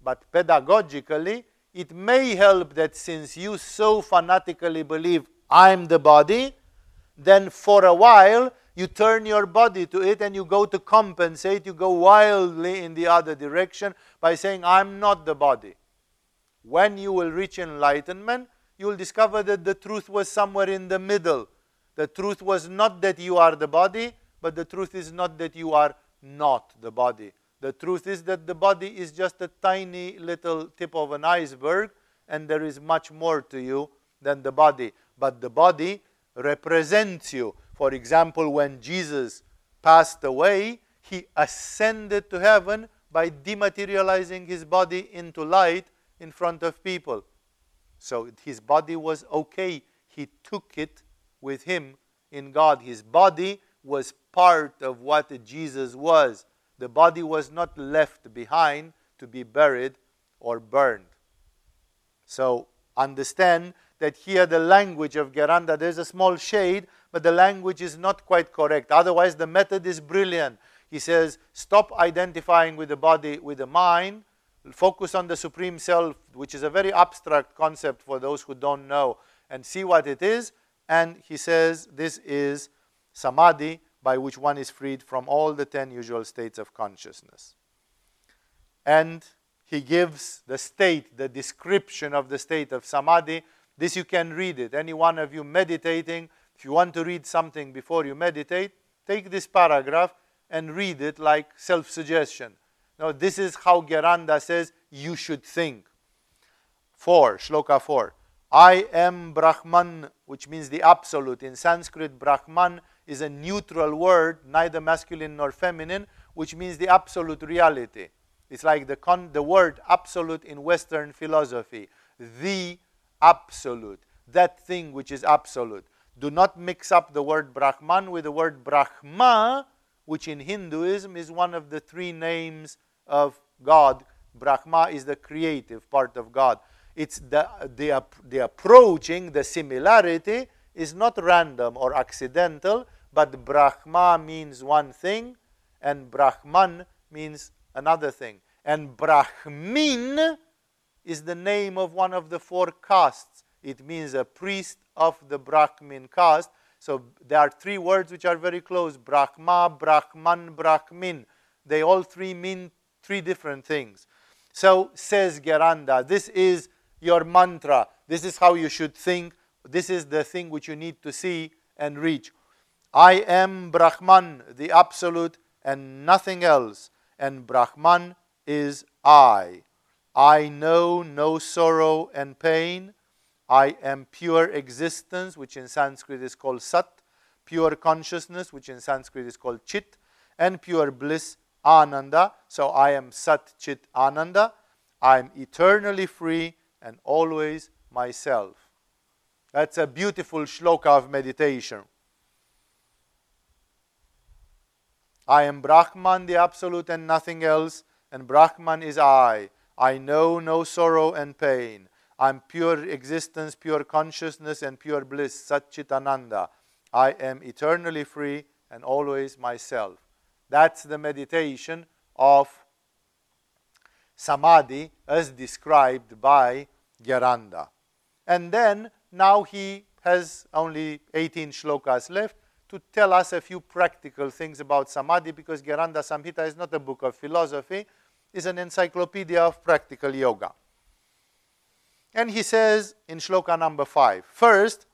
But pedagogically, it may help that since you so fanatically believe I'm the body, then for a while you turn your body to it and you go to compensate, you go wildly in the other direction by saying, I'm not the body. When you will reach enlightenment, you will discover that the truth was somewhere in the middle. The truth was not that you are the body, but the truth is not that you are not the body. The truth is that the body is just a tiny little tip of an iceberg, and there is much more to you than the body. But the body represents you. For example, when Jesus passed away, he ascended to heaven by dematerializing his body into light in front of people. So his body was okay. He took it with him in God. His body was part of what Jesus was. The body was not left behind to be buried or burned. So understand that here the language of Gheranda, there's a small shade, but the language is not quite correct. Otherwise, the method is brilliant. He says, stop identifying with the body, with the mind, focus on the Supreme Self, which is a very abstract concept for those who don't know, and see what it is. And he says, this is samadhi, by which one is freed from all the ten usual states of consciousness. And he gives the state, the description of the state of samadhi. This you can read it. Any one of you meditating, if you want to read something before you meditate, take this paragraph and read it like self suggestion. Now, this is how Gheranda says you should think. 4, Shloka 4. I am Brahman, which means the absolute. In Sanskrit, Brahman is a neutral word, neither masculine nor feminine, which means the absolute reality. It's like the, con- the word absolute in Western philosophy. The absolute. That thing which is absolute. Do not mix up the word Brahman with the word Brahma, which in Hinduism is one of the three names of God. Brahma is the creative part of God. It's the, the, the approaching, the similarity is not random or accidental, but Brahma means one thing and Brahman means another thing. And Brahmin is the name of one of the four castes. It means a priest of the Brahmin caste. So there are three words which are very close Brahma, Brahman, Brahmin. They all three mean three different things. So says Gheranda, this is your mantra. This is how you should think. This is the thing which you need to see and reach. I am Brahman, the Absolute, and nothing else. And Brahman is I. I know no sorrow and pain. I am pure existence, which in Sanskrit is called Sat, pure consciousness, which in Sanskrit is called Chit, and pure bliss, Ananda. So I am Sat Chit Ananda. I am eternally free and always myself. That's a beautiful shloka of meditation. I am Brahman, the Absolute, and nothing else, and Brahman is I. I know no sorrow and pain. I'm pure existence, pure consciousness, and pure bliss, Satchitananda. I am eternally free and always myself. That's the meditation of samadhi as described by Gheranda. And then now he has only 18 shlokas left to tell us a few practical things about samadhi because Gheranda Samhita is not a book of philosophy, it's an encyclopedia of practical yoga. And he says in shloka number five, first,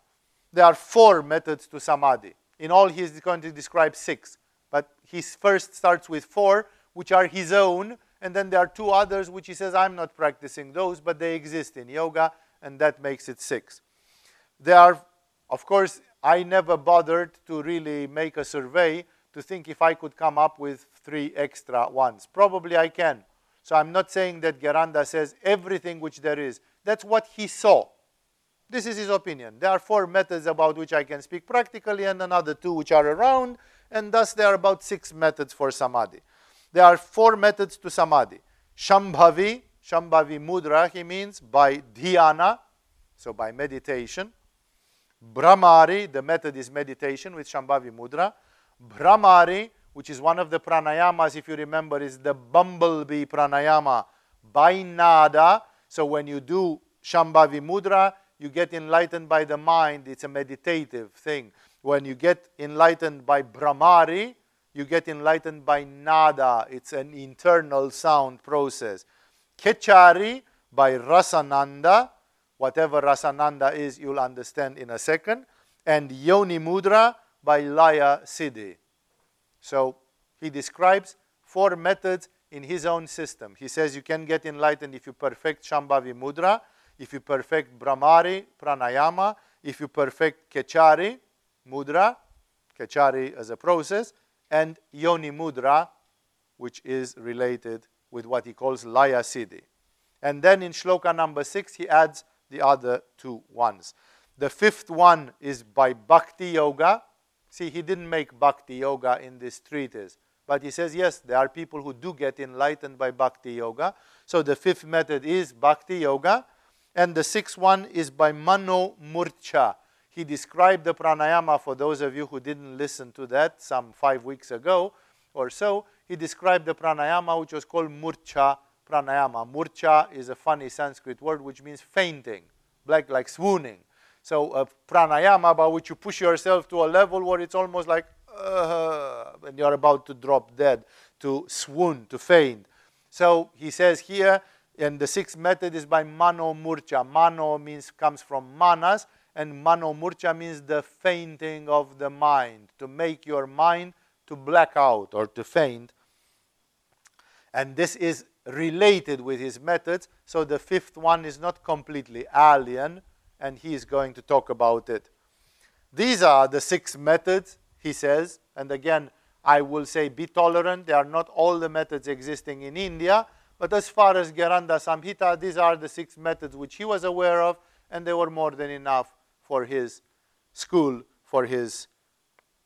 there are four methods to samadhi. In all, he is going to describe six, but he first starts with four, which are his own, and then there are two others which he says, I'm not practicing those, but they exist in yoga, and that makes it six. There are, of course, I never bothered to really make a survey to think if I could come up with three extra ones. Probably I can. So I'm not saying that Gheranda says everything which there is. That's what he saw. This is his opinion. There are four methods about which I can speak practically, and another two which are around, and thus there are about six methods for samadhi. There are four methods to samadhi. Shambhavi, Shambhavi mudra, he means by dhyana, so by meditation. Bhramari, the method is meditation with Shambhavi mudra. Bhramari, which is one of the pranayamas, if you remember, is the bumblebee pranayama by nada. So when you do Shambhavi mudra, you get enlightened by the mind. It's a meditative thing. When you get enlightened by Bhramari, you get enlightened by nada. It's an internal sound process. Kechari by Rasananda. Whatever Rasananda is, you'll understand in a second. And Yoni Mudra by Laya Siddhi. So he describes four methods in his own system. He says you can get enlightened if you perfect Shambhavi Mudra, if you perfect Bhramari, Pranayama, if you perfect Kechari, Mudra, Kechari as a process, and Yoni Mudra, which is related with what he calls Laya Siddhi. And then in shloka number six, he adds the other two ones. The fifth one is by Bhakti Yoga. See, he didn't make Bhakti Yoga in this treatise. But he says, yes, there are people who do get enlightened by Bhakti Yoga. So the fifth method is Bhakti Yoga. And the sixth one is by Mano Murcha. He described the pranayama for those of you who didn't listen to that some five weeks ago or so. He described the pranayama which was called Murcha pranayama. Murcha is a funny Sanskrit word which means fainting, like, like swooning. So a pranayama by which you push yourself to a level where it's almost like uh, you're about to drop dead, to swoon, to faint. So he says here, and the sixth method is by mano murcha. Mano means comes from manas, and mano murcha means the fainting of the mind, to make your mind to black out or to faint. And this is related with his methods, so the fifth one is not completely alien, and he is going to talk about it. These are the six methods he says. And again, I will say be tolerant. There are not all the methods existing in India. But as far as Gheranda Samhita, these are the six methods which he was aware of, and they were more than enough for his school, for his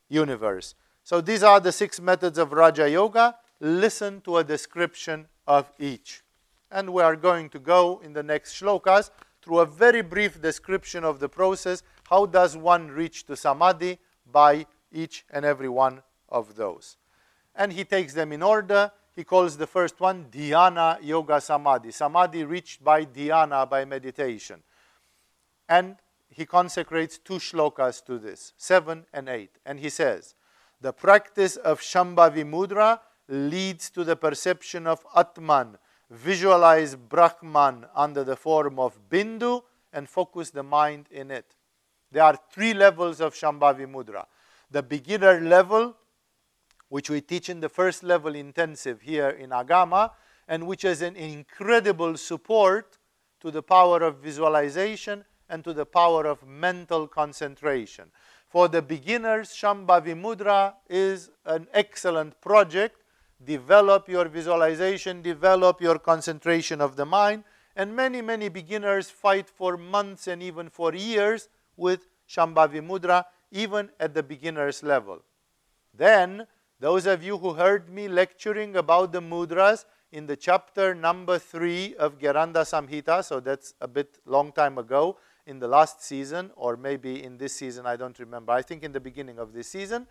universe. So these are the six methods of Raja Yoga. Listen to a description of each. And we are going to go in the next shlokas through a very brief description of the process. How does one reach to Samadhi? By each and every one of those. And he takes them in order. He calls the first one Dhyana Yoga Samadhi, Samadhi reached by dhyana, by meditation. And he consecrates two shlokas to this, seven and eight. And he says, The practice of Shambhavi Mudra leads to the perception of Atman. Visualize Brahman under the form of Bindu and focus the mind in it. There are three levels of Shambhavi Mudra the beginner level, which we teach in the first level intensive here in Agama, and which is an incredible support to the power of visualization and to the power of mental concentration. For the beginners, Shambhavi Mudra is an excellent project. Develop your visualization, develop your concentration of the mind. And many, many beginners fight for months and even for years with Shambhavi Mudra even at the beginner's level. Then, those of you who heard me lecturing about the mudras in the chapter number 3 of Gheranda Samhita, so that's a bit long time ago, in the last season, or maybe in this season, I don't remember. I think in the beginning of this season.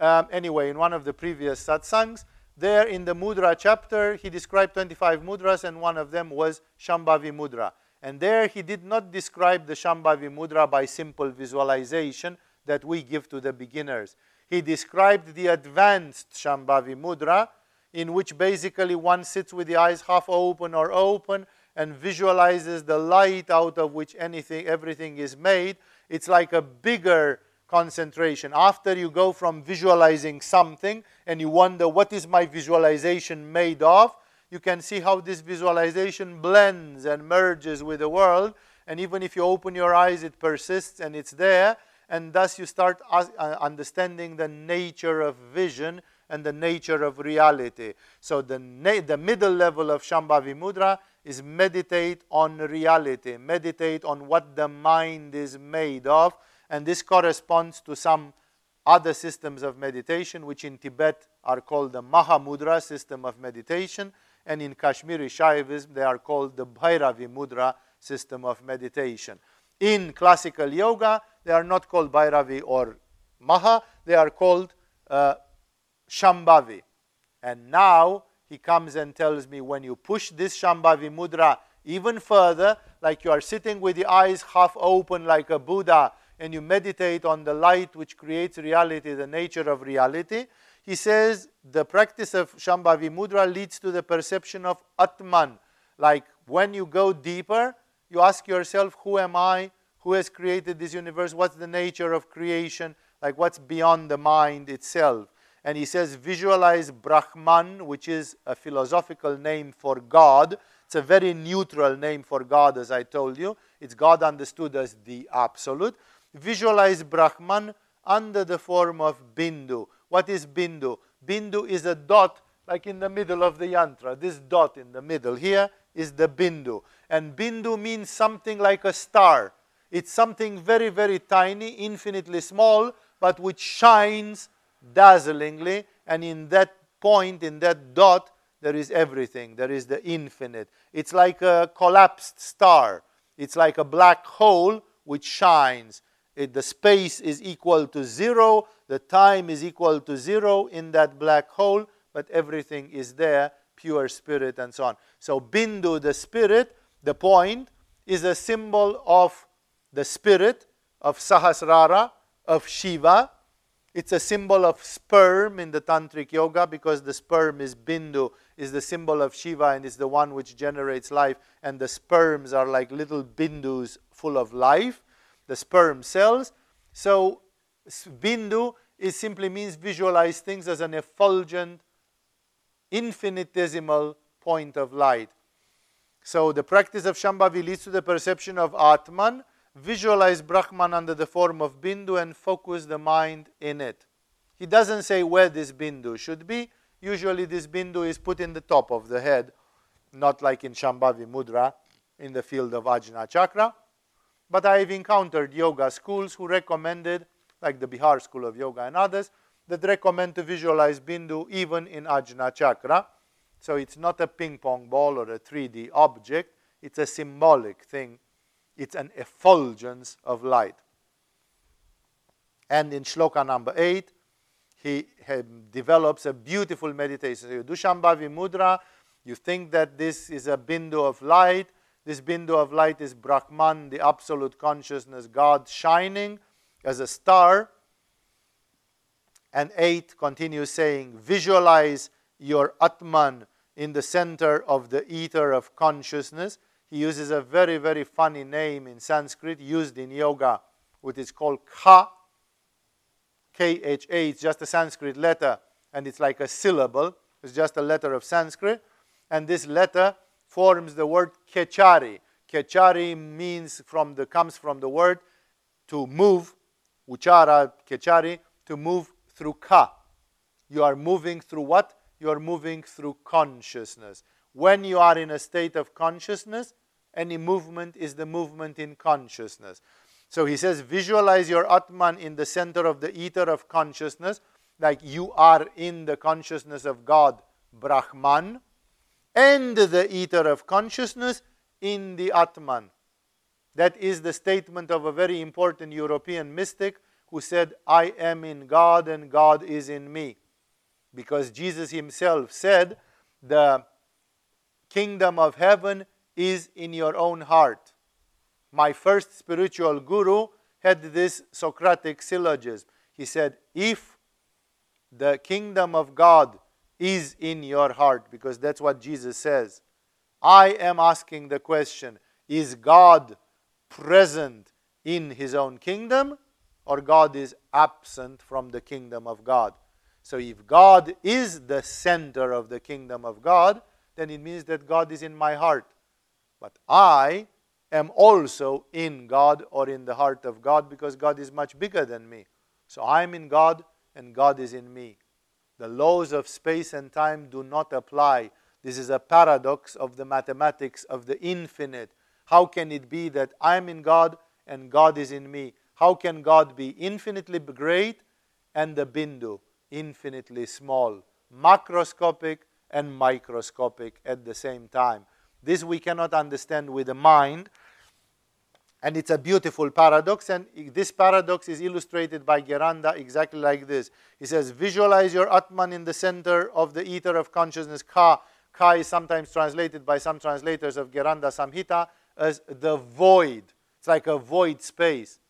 Um, anyway, in one of the previous satsangs, there in the mudra chapter, he described 25 mudras, and one of them was Shambhavi mudra. And there he did not describe the Shambhavi Mudra by simple visualization that we give to the beginners. He described the advanced Shambhavi Mudra, in which basically one sits with the eyes half open or open and visualizes the light out of which anything, everything is made. It's like a bigger concentration. After you go from visualizing something and you wonder, what is my visualization made of? You can see how this visualization blends and merges with the world. And even if you open your eyes, it persists and it's there. And thus you start uh, understanding the nature of vision and the nature of reality. So the, the middle level of Shambhavi Mudra is meditate on reality, meditate on what the mind is made of. And this corresponds to some other systems of meditation, which in Tibet are called the Mahamudra system of meditation. And in Kashmiri Shaivism, they are called the Bhairavi Mudra system of meditation. In classical yoga, they are not called Bhairavi or Maha, they are called uh, Shambhavi. And now he comes and tells me when you push this Shambhavi Mudra even further, like you are sitting with the eyes half open like a Buddha, and you meditate on the light which creates reality, the nature of reality, he says the practice of Shambhavi Mudra leads to the perception of Atman. Like when you go deeper, you ask yourself, Who am I? Who has created this universe? What's the nature of creation? Like what's beyond the mind itself? And he says, visualize Brahman, which is a philosophical name for God. It's a very neutral name for God, as I told you. It's God understood as the absolute. Visualize Brahman under the form of Bindu. What is Bindu? Bindu is a dot like in the middle of the yantra. This dot in the middle here is the Bindu. And Bindu means something like a star. It's something very, very tiny, infinitely small, but which shines dazzlingly, and in that point, in that dot, there is everything. There is the infinite. It's like a collapsed star. It's like a black hole which shines. It, the space is equal to zero, the time is equal to zero in that black hole, but everything is there, pure spirit and so on. So, Bindu, the spirit, the point, is a symbol of the spirit, of Sahasrara, of Shiva, it's a symbol of sperm in the Tantric Yoga because the sperm is Bindu, is the symbol of Shiva and is the one which generates life. And the sperms are like little Bindus full of life, the sperm cells. So Bindu is simply means visualize things as an effulgent, infinitesimal point of light. So the practice of Shambhavi leads to the perception of Atman visualize Brahman under the form of Bindu and focus the mind in it. He doesn't say where this Bindu should be. Usually, this Bindu is put in the top of the head, not like in Shambhavi Mudra in the field of Ajna Chakra. But I've encountered yoga schools who recommended, like the Bihar School of Yoga and others, that recommend to visualize Bindu even in Ajna Chakra. So it's not a ping pong ball or a 3D object, it's a symbolic thing it's an effulgence of light. And in shloka number 8, he, develops a beautiful meditation. So you do Shambhavi Mudra, you think that this is a bindu of light. This bindu of light is Brahman, the absolute consciousness, God shining as a star. And 8 continues saying, Visualize your Atman in the center of the ether of consciousness. He uses a very, very funny name in Sanskrit used in yoga, which is called Kha. K H A, it's just a Sanskrit letter, and it's like a syllable. It's just a letter of Sanskrit. And this letter forms the word Kechari. Kechari means from the comes from the word to move, uchara, kechari, to move through ka. You are moving through what? You are moving through consciousness. When you are in a state of consciousness, any movement is the movement in consciousness. So he says, visualize your Atman in the center of the ether of consciousness, like you are in the consciousness of God, Brahman, and the ether of consciousness in the Atman. That is the statement of a very important European mystic who said, I am in God and God is in me. Because Jesus himself said, the kingdom of heaven is in your own heart. my first spiritual guru had this Socratic syllogism. He said, If the kingdom of God is in your heart, because that's what Jesus says, I am asking the question Is God present in his own kingdom, or God is absent from the kingdom of God? So, if God is the center of the kingdom of God, then it means that God is in my heart. But I am also in God or in the heart of God because God is much bigger than me. So I'm in God and God is in me. The laws of space and time do not apply. This is a paradox of the mathematics of the infinite. How can it be that I'm in God and God is in me? How can God be infinitely great and the bindu infinitely small, macroscopic and microscopic at the same time? This we cannot understand with the mind, and it's a beautiful paradox, and this paradox is illustrated by Gheranda exactly like this. He says, Visualize your Atman in the center of the ether of consciousness, Ka. Ka is sometimes translated by some translators of Gheranda Samhita as the void. It's like a void space.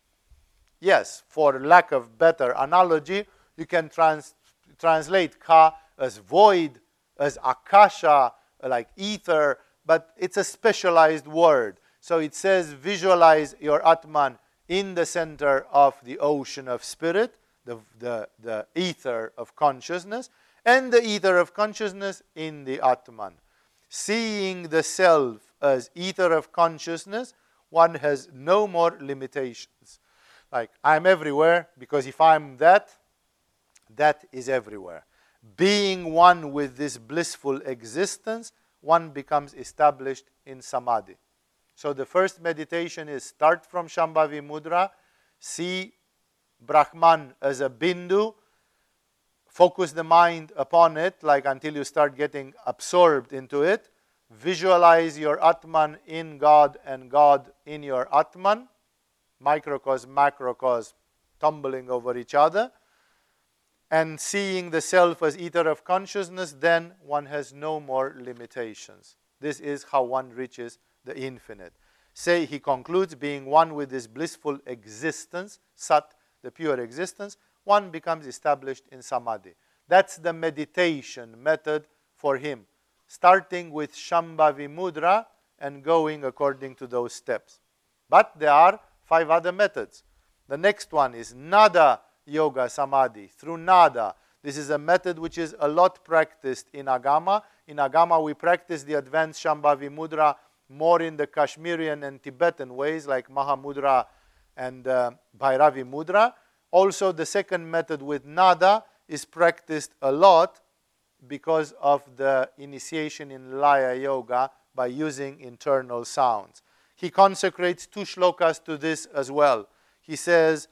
Yes, for lack of better analogy, you can trans- translate Ka as void, as Akasha, like ether, but it's a specialized word. So it says, visualize your Atman in the center of the ocean of spirit, the, the, the ether of consciousness, and the ether of consciousness in the Atman. Seeing the self as ether of consciousness, one has no more limitations. Like, I'm everywhere because if I'm that, that is everywhere. Being one with this blissful existence, one becomes established in samadhi. So the first meditation is start from Shambhavi Mudra, see Brahman as a bindu, focus the mind upon it, like until you start getting absorbed into it. Visualize your Atman in God and God in your Atman, microcosm, macrocosm, tumbling over each other. And seeing the self as ether of consciousness, then one has no more limitations. This is how one reaches the infinite. Say, he concludes, being one with this blissful existence, sat, the pure existence, one becomes established in samadhi. That's the meditation method for him, starting with Shambhavi Mudra and going according to those steps. But there are five other methods. The next one is Nada Yoga Samadhi, through Nada. This is a method which is a lot practiced in Agama. In Agama, we practice the advanced Shambhavi Mudra more in the Kashmirian and Tibetan ways like Mahamudra and uh, Bhairavi Mudra. Also, the second method with nada is practiced a lot because of the initiation in Laya Yoga by using internal sounds. He consecrates two shlokas to this as well. He says,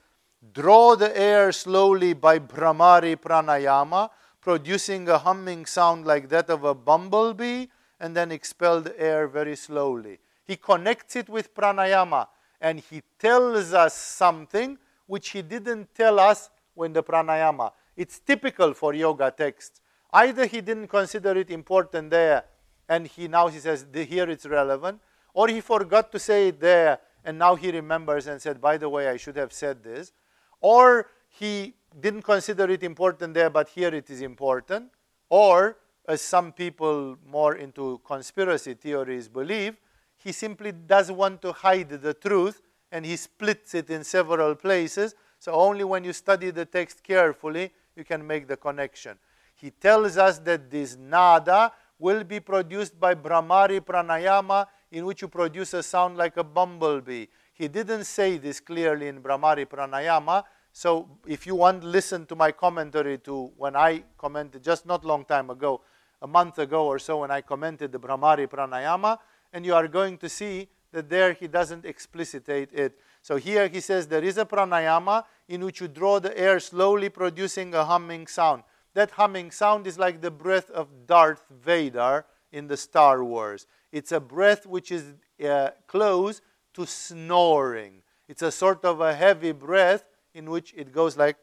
Draw the air slowly by Bhramari Pranayama, producing a humming sound like that of a bumblebee and then expel the air very slowly. He connects it with pranayama and he tells us something which he didn't tell us when the pranayama. It's typical for yoga texts. Either he didn't consider it important there and he now he says here it's relevant, or he forgot to say it there and now he remembers and said, by the way, I should have said this, or he didn't consider it important there, but here it is important, or as some people more into conspiracy theories believe, he simply does want to hide the truth and he splits it in several places. So only when you study the text carefully, you can make the connection. He tells us that this nada will be produced by Bhramari Pranayama, in which you produce a sound like a bumblebee. He didn't say this clearly in Bhramari Pranayama, so if you want, listen to my commentary to when I commented just not long time ago a month ago or so when I commented the Bhramari Pranayama, and you are going to see that there he doesn't explicitate it. So here he says there is a pranayama in which you draw the air slowly producing a humming sound. That humming sound is like the breath of Darth Vader in the Star Wars. It's a breath which is uh, close to snoring. It's a sort of a heavy breath in which it goes like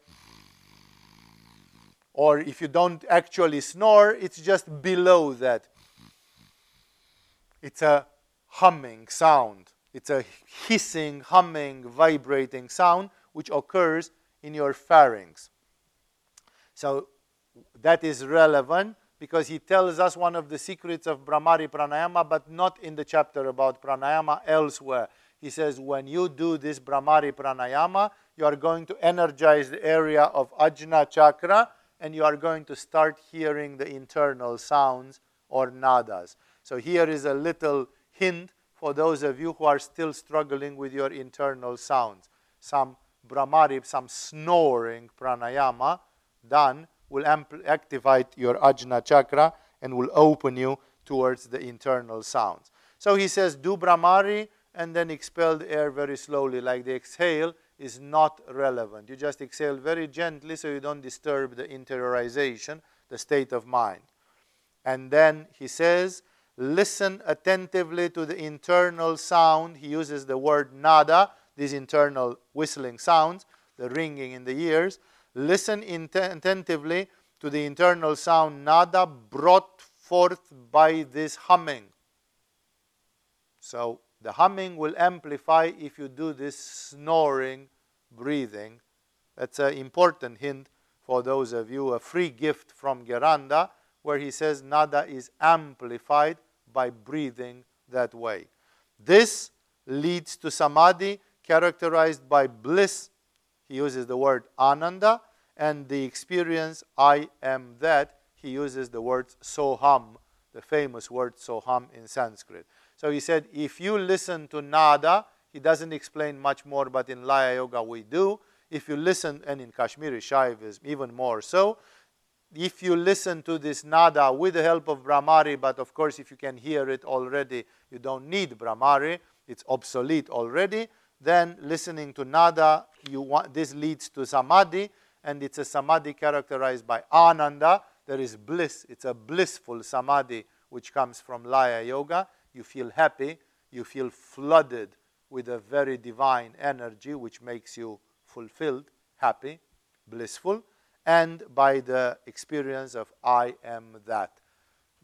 or if you don't actually snore, it's just below that. It's a humming sound. It's a hissing, humming, vibrating sound which occurs in your pharynx. So that is relevant because he tells us one of the secrets of Bhramari Pranayama, but not in the chapter about pranayama, elsewhere. He says, when you do this Bhramari Pranayama, you are going to energize the area of Ajna Chakra and you are going to start hearing the internal sounds or nadas. So here is a little hint for those of you who are still struggling with your internal sounds. Some Bhramari, some snoring pranayama done will activate your Ajna chakra and will open you towards the internal sounds. So he says, do Bhramari and then expel the air very slowly, like the exhale is not relevant. You just exhale very gently so you don't disturb the interiorization, the state of mind. And then he says, listen attentively to the internal sound. He uses the word nada, these internal whistling sounds, the ringing in the ears. Listen attentively to the internal sound nada brought forth by this humming. So the humming will amplify if you do this snoring breathing. That's an important hint for those of you, a free gift from Gheranda, where he says nada is amplified by breathing that way. This leads to samadhi characterized by bliss. He uses the word ananda, and the experience I am that. He uses the word soham, the famous word soham in Sanskrit. So he said, if you listen to nada, he doesn't explain much more, but in Laya Yoga we do. If you listen, and in Kashmiri Shaivism even more so, if you listen to this nada with the help of Bhramari, but of course if you can hear it already, you don't need Bhramari, it's obsolete already, then listening to nada, you want, this leads to samadhi, and it's a samadhi characterized by ananda. There is bliss. It's a blissful samadhi which comes from Laya Yoga. You feel happy. You feel flooded with a very divine energy which makes you fulfilled, happy, blissful, and by the experience of I am that.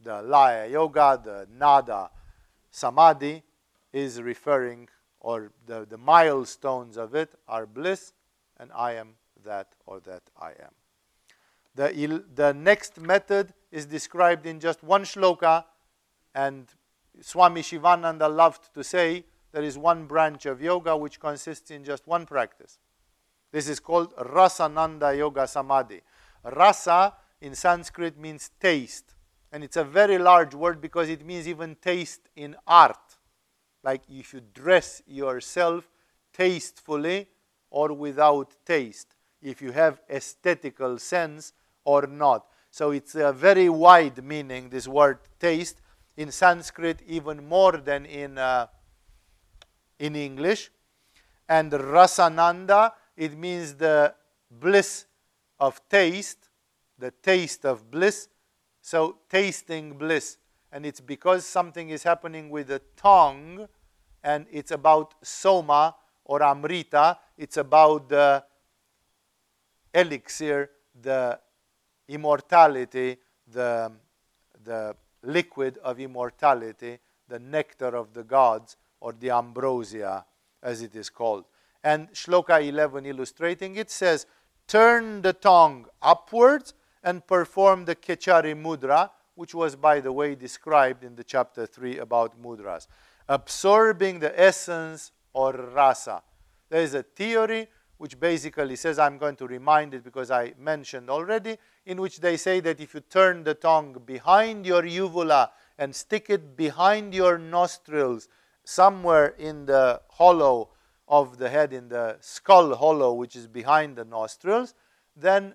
The Laya Yoga, the Nada Samadhi, is referring, or the, the milestones of it are bliss, and I am that or that I am. The, the next method is described in just one shloka, and Swami Shivananda loved to say there is one branch of yoga which consists in just one practice. This is called Rasananda Yoga Samadhi. Rasa in Sanskrit means taste, and it's a very large word because it means even taste in art. Like if you dress yourself tastefully or without taste if you have aesthetical sense or not. So it's a very wide meaning, this word taste, in Sanskrit even more than in, uh, in English. And rasananda, it means the bliss of taste, the taste of bliss. So tasting bliss. And it's because something is happening with the tongue, and it's about soma or amrita, it's about the elixir, the immortality, the, the liquid of immortality, the nectar of the gods, or the ambrosia, as it is called. And Shloka 11 illustrating it says, Turn the tongue upwards and perform the Kechari Mudra, which was, by the way, described in the chapter 3 about mudras. Absorbing the essence or rasa. There is a theory which basically says, I'm going to remind it because I mentioned already, in which they say that if you turn the tongue behind your uvula and stick it behind your nostrils, somewhere in the hollow of the head, in the skull hollow, which is behind the nostrils, then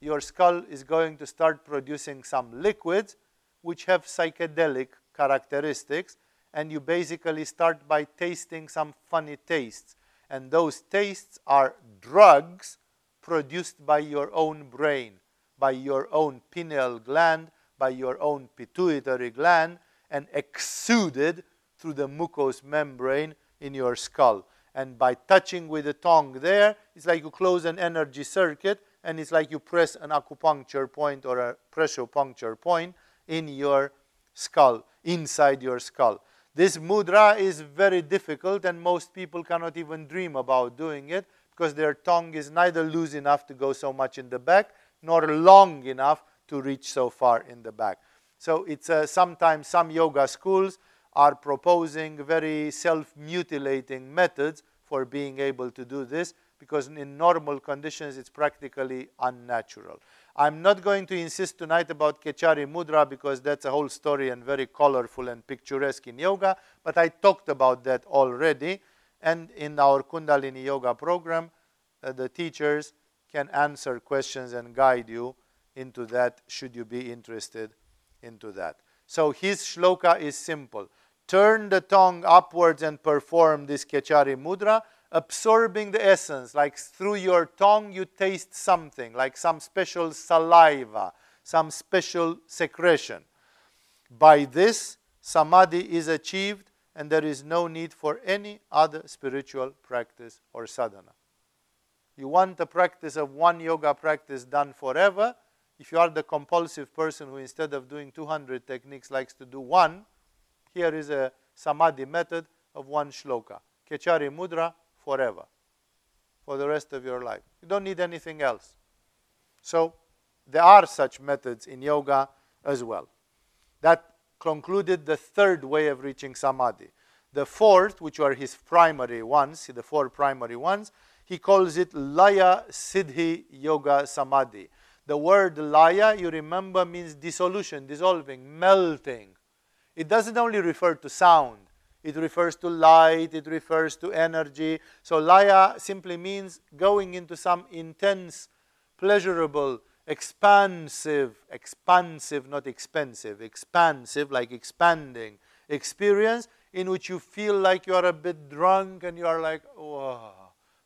your skull is going to start producing some liquids which have psychedelic characteristics, and you basically start by tasting some funny tastes and those tastes are drugs produced by your own brain, by your own pineal gland, by your own pituitary gland, and exuded through the mucous membrane in your skull. And by touching with the tongue there, it's like you close an energy circuit, and it's like you press an acupuncture point or a pressure puncture point in your skull, inside your skull. This mudra is very difficult, and most people cannot even dream about doing it because their tongue is neither loose enough to go so much in the back nor long enough to reach so far in the back. So it's uh, sometimes some yoga schools are proposing very self-mutilating methods for being able to do this because in normal conditions it's practically unnatural. I'm not going to insist tonight about Kechari Mudra because that's a whole story and very colorful and picturesque in yoga, but I talked about that already. And in our Kundalini Yoga program, uh, the teachers can answer questions and guide you into that should you be interested into that. So his shloka is simple. Turn the tongue upwards and perform this Kechari Mudra absorbing the essence, like through your tongue you taste something, like some special saliva, some special secretion. By this, samadhi is achieved, and there is no need for any other spiritual practice or sadhana. You want the practice of one yoga practice done forever. If you are the compulsive person who, instead of doing 200 techniques, likes to do one, here is a samadhi method of one shloka. Kechari mudra, forever, for the rest of your life. You don't need anything else. So, there are such methods in yoga as well. That concluded the third way of reaching samadhi. The fourth, which are his primary ones, the four primary ones, he calls it Laya Siddhi Yoga Samadhi. The word Laya, you remember, means dissolution, dissolving, melting. It doesn't only refer to sound, it refers to light, it refers to energy. So laya simply means going into some intense, pleasurable, expansive, expansive, not expensive, expansive, like expanding experience in which you feel like you are a bit drunk and you are like, oh,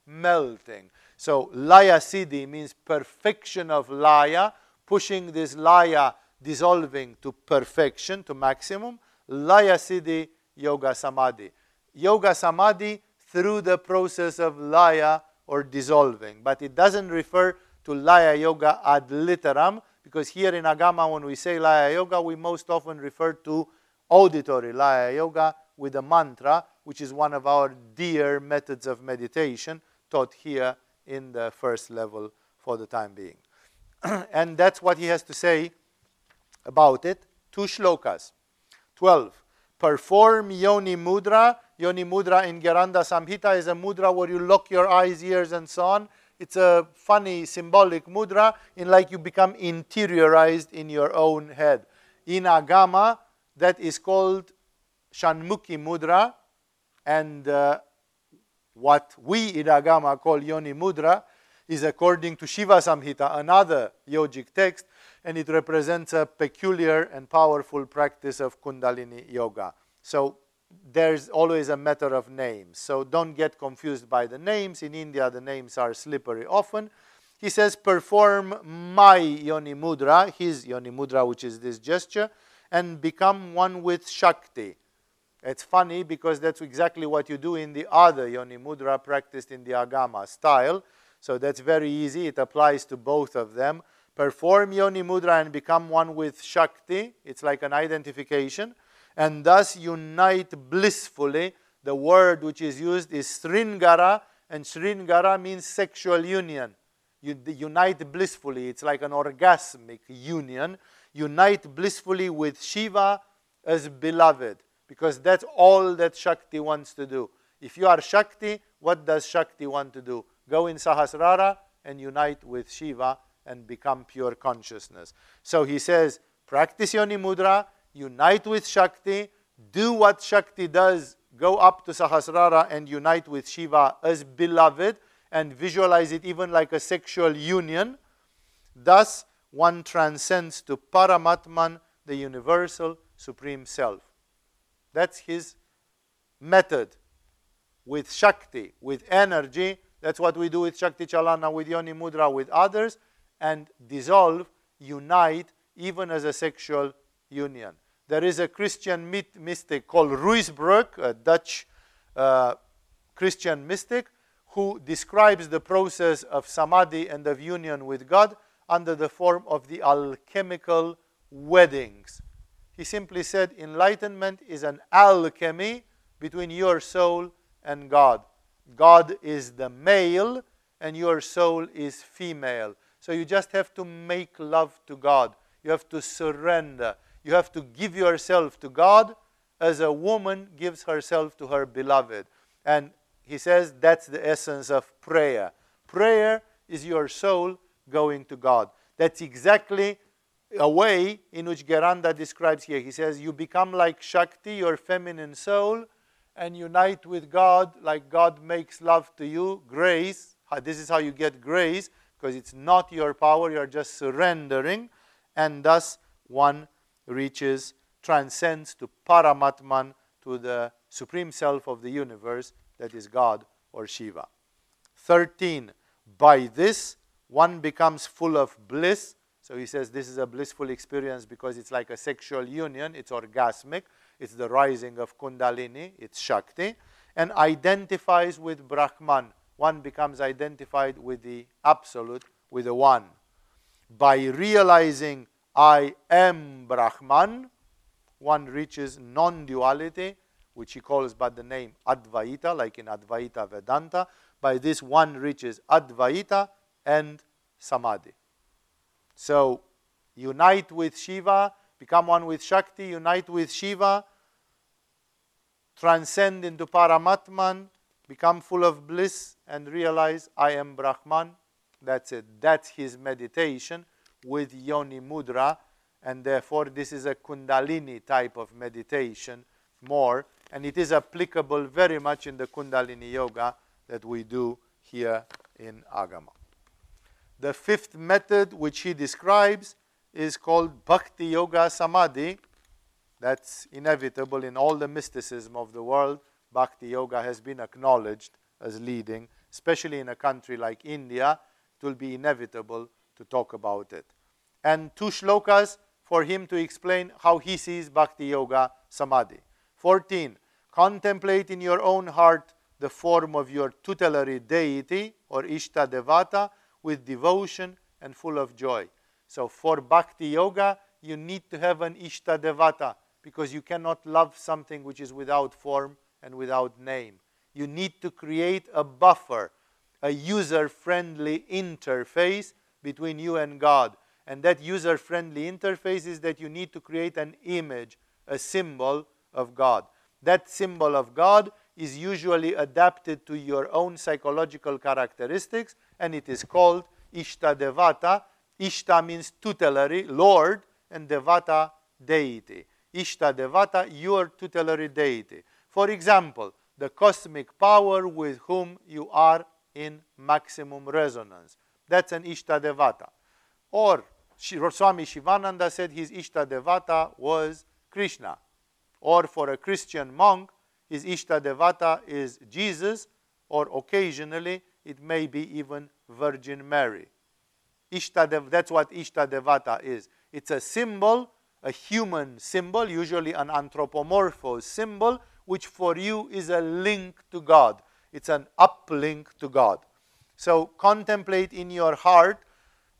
melting. So laya siddhi means perfection of laya, pushing this laya dissolving to perfection, to maximum. Laya siddhi yoga samadhi. Yoga samadhi through the process of laya or dissolving. But it doesn't refer to laya yoga ad literam because here in Agama, when we say laya yoga, we most often refer to auditory laya yoga with a mantra, which is one of our dear methods of meditation taught here in the first level for the time being. and that's what he has to say about it. Two shlokas. 12 perform yoni mudra. Yoni mudra in Gheranda Samhita is a mudra where you lock your eyes, ears, and so on. It's a funny symbolic mudra in like you become interiorized in your own head. In Agama, that is called Shanmukhi mudra, and uh, what we in Agama call Yoni mudra is according to Shiva Samhita, another yogic text, and it represents a peculiar and powerful practice of Kundalini Yoga. So there's always a matter of names. So don't get confused by the names. In India, the names are slippery often. He says, perform my Yoni Mudra, his Yoni Mudra, which is this gesture, and become one with Shakti. It's funny because that's exactly what you do in the other Yoni Mudra practiced in the Agama style. So that's very easy. It applies to both of them perform yoni mudra and become one with Shakti. It's like an identification. And thus unite blissfully. The word which is used is Sringara, and Sringara means sexual union. You unite blissfully. It's like an orgasmic union. Unite blissfully with Shiva as beloved, because that's all that Shakti wants to do. If you are Shakti, what does Shakti want to do? Go in Sahasrara and unite with Shiva and become pure consciousness. So he says, practice Yoni Mudra, unite with Shakti, do what Shakti does, go up to Sahasrara and unite with Shiva as beloved, and visualize it even like a sexual union. Thus, one transcends to Paramatman, the universal supreme self. That's his method with Shakti, with energy. That's what we do with Shakti Chalana, with Yoni Mudra, with others and dissolve, unite, even as a sexual union. There is a Christian mystic called Ruysbroeck, a Dutch uh, Christian mystic, who describes the process of samadhi and of union with God under the form of the alchemical weddings. he simply said enlightenment is an alchemy between your soul and God. God is the male and your soul is female. So you just have to make love to God. You have to surrender. You have to give yourself to God as a woman gives herself to her beloved. And he says that's the essence of prayer. Prayer is your soul going to God. That's exactly a way in which Gheranda describes here. He says, You become like Shakti, your feminine soul, and unite with God like God makes love to you. Grace. This is how you get grace, because it's not your power, you're just surrendering. And thus, one reaches, transcends to Paramatman, to the supreme self of the universe, that is God or Shiva. 13. By this, one becomes full of bliss. So he says this is a blissful experience because it's like a sexual union, it's orgasmic, it's the rising of Kundalini, it's Shakti, and identifies with Brahman. One becomes identified with the Absolute, with the One. By realizing I am Brahman, one reaches non duality, which he calls by the name Advaita, like in Advaita Vedanta. By this, one reaches Advaita and Samadhi. So, unite with Shiva, become one with Shakti, unite with Shiva, transcend into Paramatman, become full of bliss, and realize I am Brahman. That's it. That's his meditation with Yoni Mudra, and therefore this is a Kundalini type of meditation more, and it is applicable very much in the Kundalini Yoga that we do here in Agama. The fifth method which he describes is called Bhakti Yoga Samadhi. That's inevitable in all the mysticism of the world. Bhakti Yoga has been acknowledged as leading, especially in a country like India. It will be inevitable to talk about it. And two shlokas for him to explain how he sees Bhakti Yoga Samadhi. 14. Contemplate in your own heart the form of your tutelary deity or Ishta Devata with devotion and full of joy. So for Bhakti Yoga, you need to have an Ishta Devata because you cannot love something which is without form and without name. You need to create a buffer, a user friendly interface between you and God. And that user friendly interface is that you need to create an image, a symbol of God. That symbol of God is usually adapted to your own psychological characteristics and it is called Ishta Devata. Ishta means tutelary, Lord, and Devata, deity. Ishta Devata, your tutelary deity. For example, the cosmic power with whom you are in maximum resonance. That's an Ishta Devata. Or Swami Shivananda said his Ishta Devata was Krishna. Or for a Christian monk, his Ishta Devata is Jesus, or occasionally it may be even Virgin Mary. Ishta that's what Ishta Devata is. It's a symbol, a human symbol, usually an anthropomorphous symbol, which for you is a link to God. It's an uplink to God. So contemplate in your heart.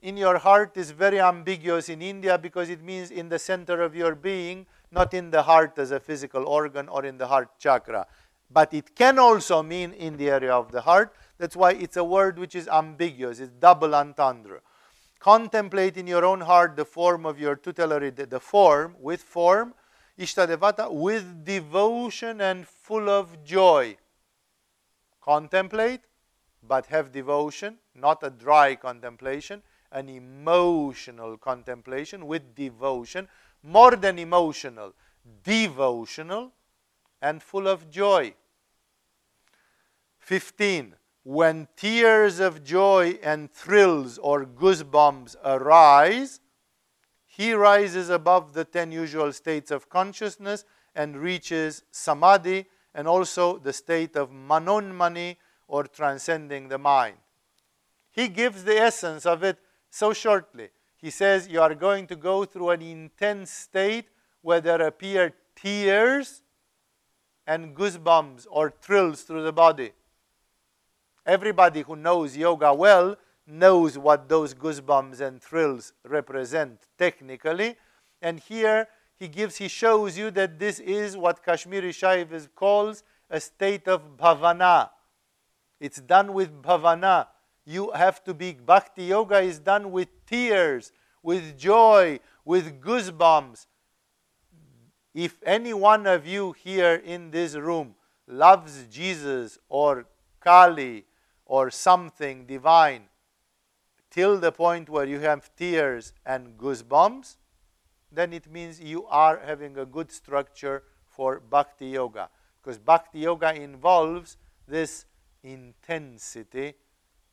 In your heart is very ambiguous in India because it means in the center of your being not in the heart as a physical organ or in the heart chakra. But it can also mean in the area of the heart. That's why it's a word which is ambiguous, it's double entendre. Contemplate in your own heart the form of your tutelary, the form, with form, Ishtadevata, with devotion and full of joy. Contemplate, but have devotion, not a dry contemplation, an emotional contemplation with devotion more than emotional, devotional, and full of joy. 15. When tears of joy and thrills or goosebumps arise, he rises above the 10 usual states of consciousness and reaches samadhi and also the state of manonmani or transcending the mind. He gives the essence of it so shortly he says you are going to go through an intense state where there appear tears and goosebumps or thrills through the body. Everybody who knows yoga well knows what those goosebumps and thrills represent technically. And here he gives, he shows you that this is what Kashmiri Shaivism calls a state of bhavana. It's done with bhavana. You have to be, bhakti yoga is done with tears, with joy, with goosebumps. If any one of you here in this room loves Jesus or Kali or something divine till the point where you have tears and goosebumps, then it means you are having a good structure for bhakti yoga. Because bhakti yoga involves this intensity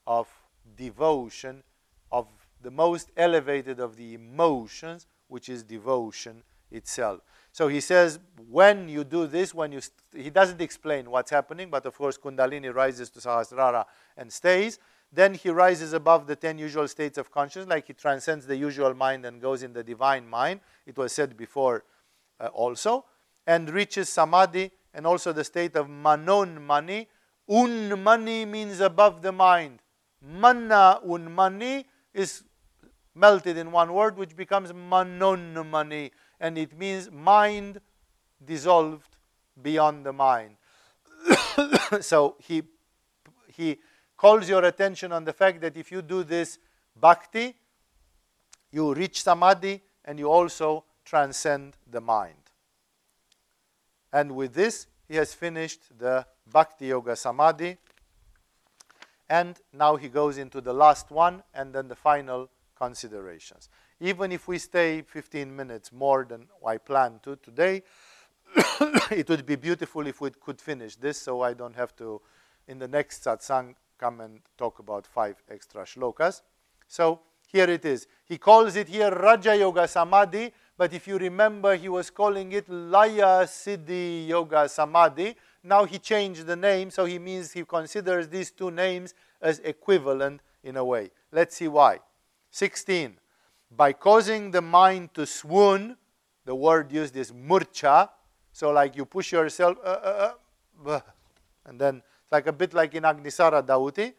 of devotion, of the most elevated of the emotions, which is devotion itself. So he says, when you do this, when you he doesn't explain what's happening, but of course Kundalini rises to Sahasrara and stays. Then he rises above the ten usual states of consciousness, like he transcends the usual mind and goes in the divine mind. It was said before uh, also, and reaches samadhi and also the state of manon mani. Un mani means above the mind. Manna un mani is melted in one word, which becomes manon mani and it means mind dissolved beyond the mind. so he, he calls your attention on the fact that if you do this bhakti, you reach samadhi and you also transcend the mind. And with this, he has finished the bhakti yoga samadhi. And now he goes into the last one and then the final considerations. Even if we stay 15 minutes more than I planned to today, it would be beautiful if we could finish this so I don't have to, in the next satsang, come and talk about five extra shlokas. So here it is. He calls it here Raja Yoga Samadhi, but if you remember, he was calling it Laya Siddhi Yoga Samadhi. Now he changed the name, so he means he considers these two names as equivalent in a way. Let's see why. 16 by causing the mind to swoon, the word used is murcha, so like you push yourself, uh, uh, uh, and then like a bit like in Agnisara Dhauti.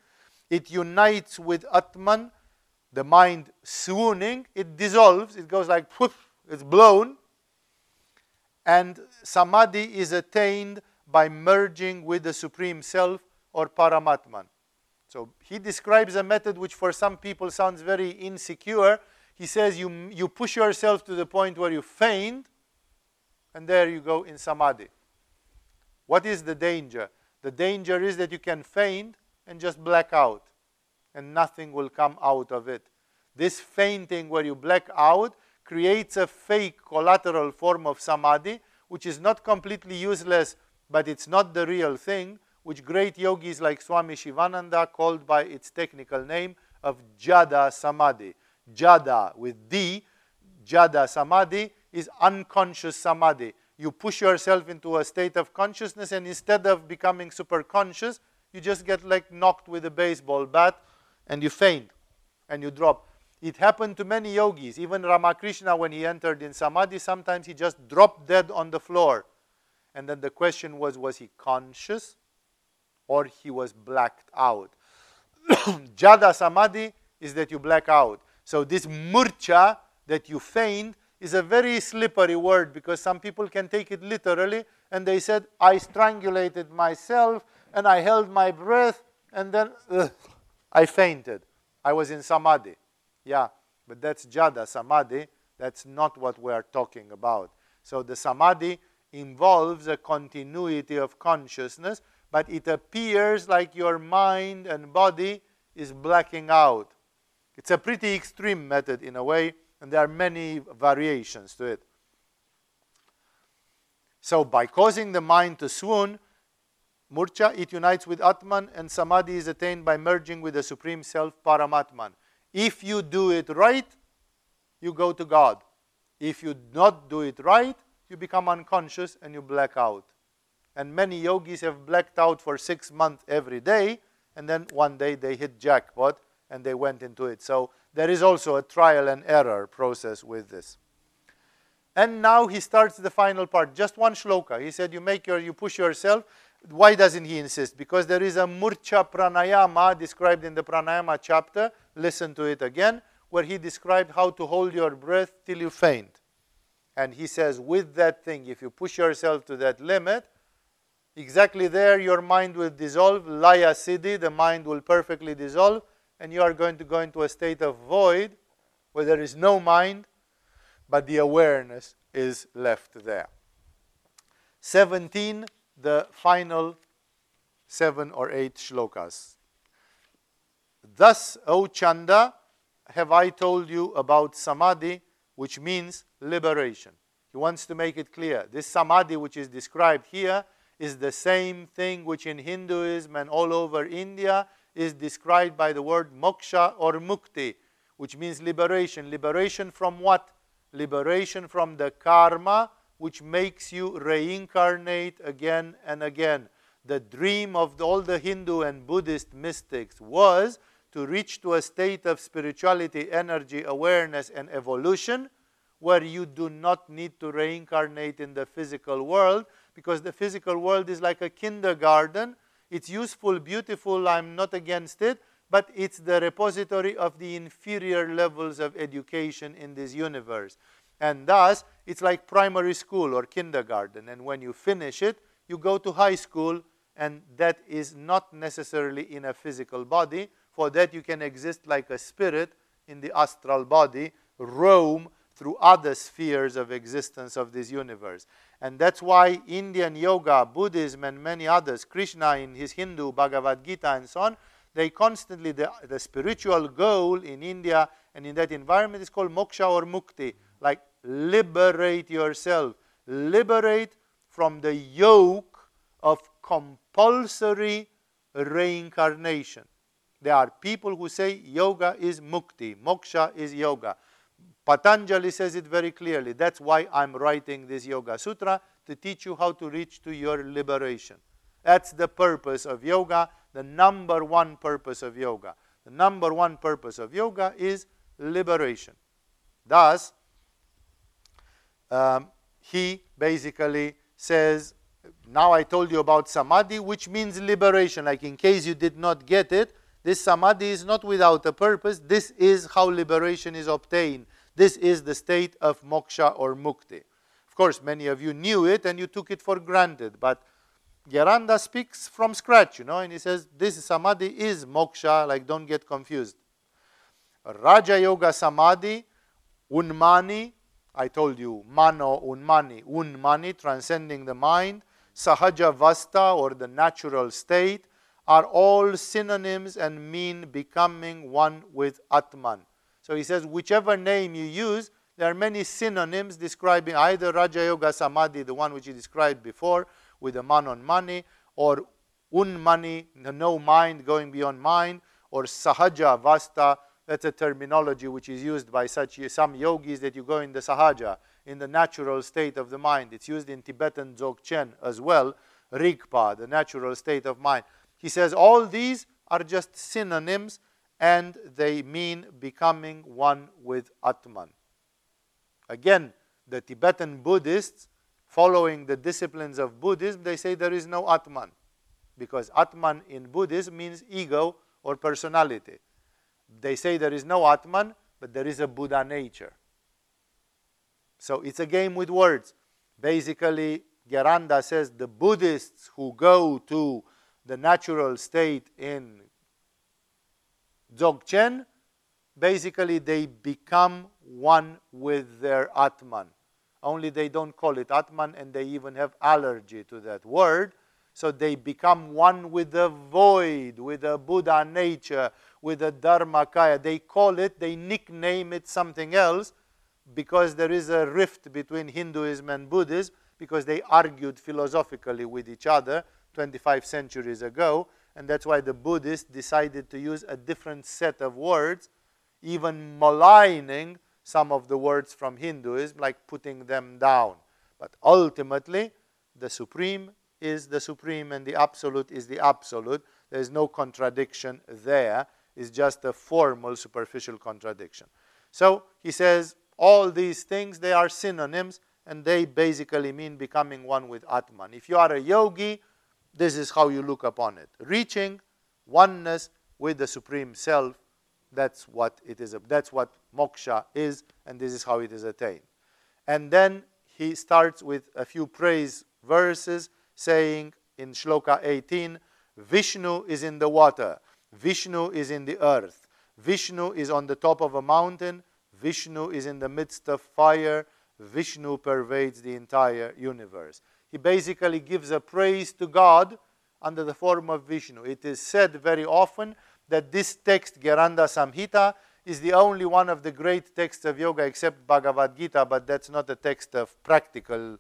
It unites with Atman, the mind swooning, it dissolves, it goes like poof, it's blown. And samadhi is attained by merging with the Supreme Self or Paramatman. So he describes a method which for some people sounds very insecure he says you, you push yourself to the point where you faint, and there you go in samadhi. What is the danger? The danger is that you can faint and just black out, and nothing will come out of it. This fainting, where you black out, creates a fake collateral form of samadhi, which is not completely useless, but it's not the real thing, which great yogis like Swami Shivananda called by its technical name of Jada Samadhi. Jada with D, Jada Samadhi is unconscious Samadhi. You push yourself into a state of consciousness, and instead of becoming super conscious, you just get like knocked with a baseball bat and you faint and you drop. It happened to many yogis. Even Ramakrishna, when he entered in Samadhi, sometimes he just dropped dead on the floor. And then the question was was he conscious or he was blacked out? Jada Samadhi is that you black out. So this murcha that you faint is a very slippery word because some people can take it literally and they said, I strangulated myself and I held my breath and then I fainted. I was in samadhi. Yeah, but that's jada samadhi. That's not what we are talking about. So the samadhi involves a continuity of consciousness, but it appears like your mind and body is blacking out. It's a pretty extreme method in a way, and there are many variations to it. So, by causing the mind to swoon, murcha, it unites with Atman, and samadhi is attained by merging with the Supreme Self, Paramatman. If you do it right, you go to God. If you do not do it right, you become unconscious and you black out. And many yogis have blacked out for six months every day, and then one day they hit jackpot and they went into it. So there is also a trial and error process with this. And now he starts the final part, just one shloka. He said, You make your, you push yourself. Why doesn't he insist? Because there is a murcha pranayama described in the pranayama chapter. Listen to it again, where he described how to hold your breath till you faint. And he says, with that thing, if you push yourself to that limit, exactly there your mind will dissolve. Laya Siddhi, the mind will perfectly dissolve, and you are going to go into a state of void where there is no mind, but the awareness is left there. 17, the final seven or eight shlokas. Thus, O Chanda, have I told you about samadhi, which means liberation. He wants to make it clear. This samadhi, which is described here, is the same thing which in Hinduism and all over India is described by the word moksha or mukti, which means liberation. Liberation from what? Liberation from the karma which makes you reincarnate again and again. The dream of all the Hindu and Buddhist mystics was to reach to a state of spirituality, energy, awareness, and evolution where you do not need to reincarnate in the physical world because the physical world is like a kindergarten. It's useful, beautiful, I'm not against it, but it's the repository of the inferior levels of education in this universe. And thus, it's like primary school or kindergarten. And when you finish it, you go to high school, and that is not necessarily in a physical body, for that, you can exist like a spirit in the astral body, roam through other spheres of existence of this universe. And that's why Indian yoga, Buddhism, and many others, Krishna in his Hindu Bhagavad Gita and so on, they constantly, the, the spiritual goal in India and in that environment is called moksha or mukti, like liberate yourself, liberate from the yoke of compulsory reincarnation. There are people who say yoga is mukti, moksha is yoga. Patanjali says it very clearly. That's why I'm writing this Yoga Sutra to teach you how to reach to your liberation. That's the purpose of yoga, the number one purpose of yoga. The number one purpose of yoga is liberation. Thus, um, he basically says, now I told you about samadhi, which means liberation. Like in case you did not get it, this samadhi is not without a purpose. This is how liberation is obtained. This is the state of moksha or mukti. Of course, many of you knew it and you took it for granted, but Gheranda speaks from scratch, you know, and he says this samadhi is moksha, like don't get confused. Raja Yoga Samadhi, Unmani, I told you, Mano Unmani, Unmani, transcending the mind, Sahaja Vasta, or the natural state, are all synonyms and mean becoming one with Atman. So he says, whichever name you use, there are many synonyms describing either Raja Yoga Samadhi, the one which he described before, with the manon mani, or unmani, the no mind going beyond mind, or sahaja vasta, that's a terminology which is used by such some yogis that you go in the sahaja, in the natural state of the mind. It's used in Tibetan Dzogchen as well, rigpa, the natural state of mind. He says all these are just synonyms and they mean becoming one with Atman. Again, the Tibetan Buddhists, following the disciplines of Buddhism, they say there is no Atman. Because Atman in Buddhism means ego or personality. They say there is no Atman, but there is a Buddha nature. So it's a game with words. Basically, Gheranda says the Buddhists who go to the natural state in Dzogchen, basically they become one with their Atman. Only they don't call it Atman and they even have allergy to that word. So they become one with the void, with the Buddha nature, with the Dharmakaya. They call it, they nickname it something else because there is a rift between Hinduism and Buddhism because they argued philosophically with each other 25 centuries ago. And that's why the Buddhists decided to use a different set of words, even maligning some of the words from Hinduism, like putting them down. But ultimately, the Supreme is the Supreme and the Absolute is the Absolute. There is no contradiction there. It's just a formal, superficial contradiction. So he says all these things, they are synonyms and they basically mean becoming one with Atman. If you are a yogi, this is how you look upon it. Reaching oneness with the Supreme Self, that's what it is. That's what moksha is, and this is how it is attained. And then he starts with a few praise verses saying in Shloka 18 Vishnu is in the water, Vishnu is in the earth, Vishnu is on the top of a mountain, Vishnu is in the midst of fire, Vishnu pervades the entire universe. He basically gives a praise to God under the form of Vishnu. It is said very often that this text, Gheranda Samhita, is the only one of the great texts of yoga except Bhagavad Gita, but that's not a text of practical,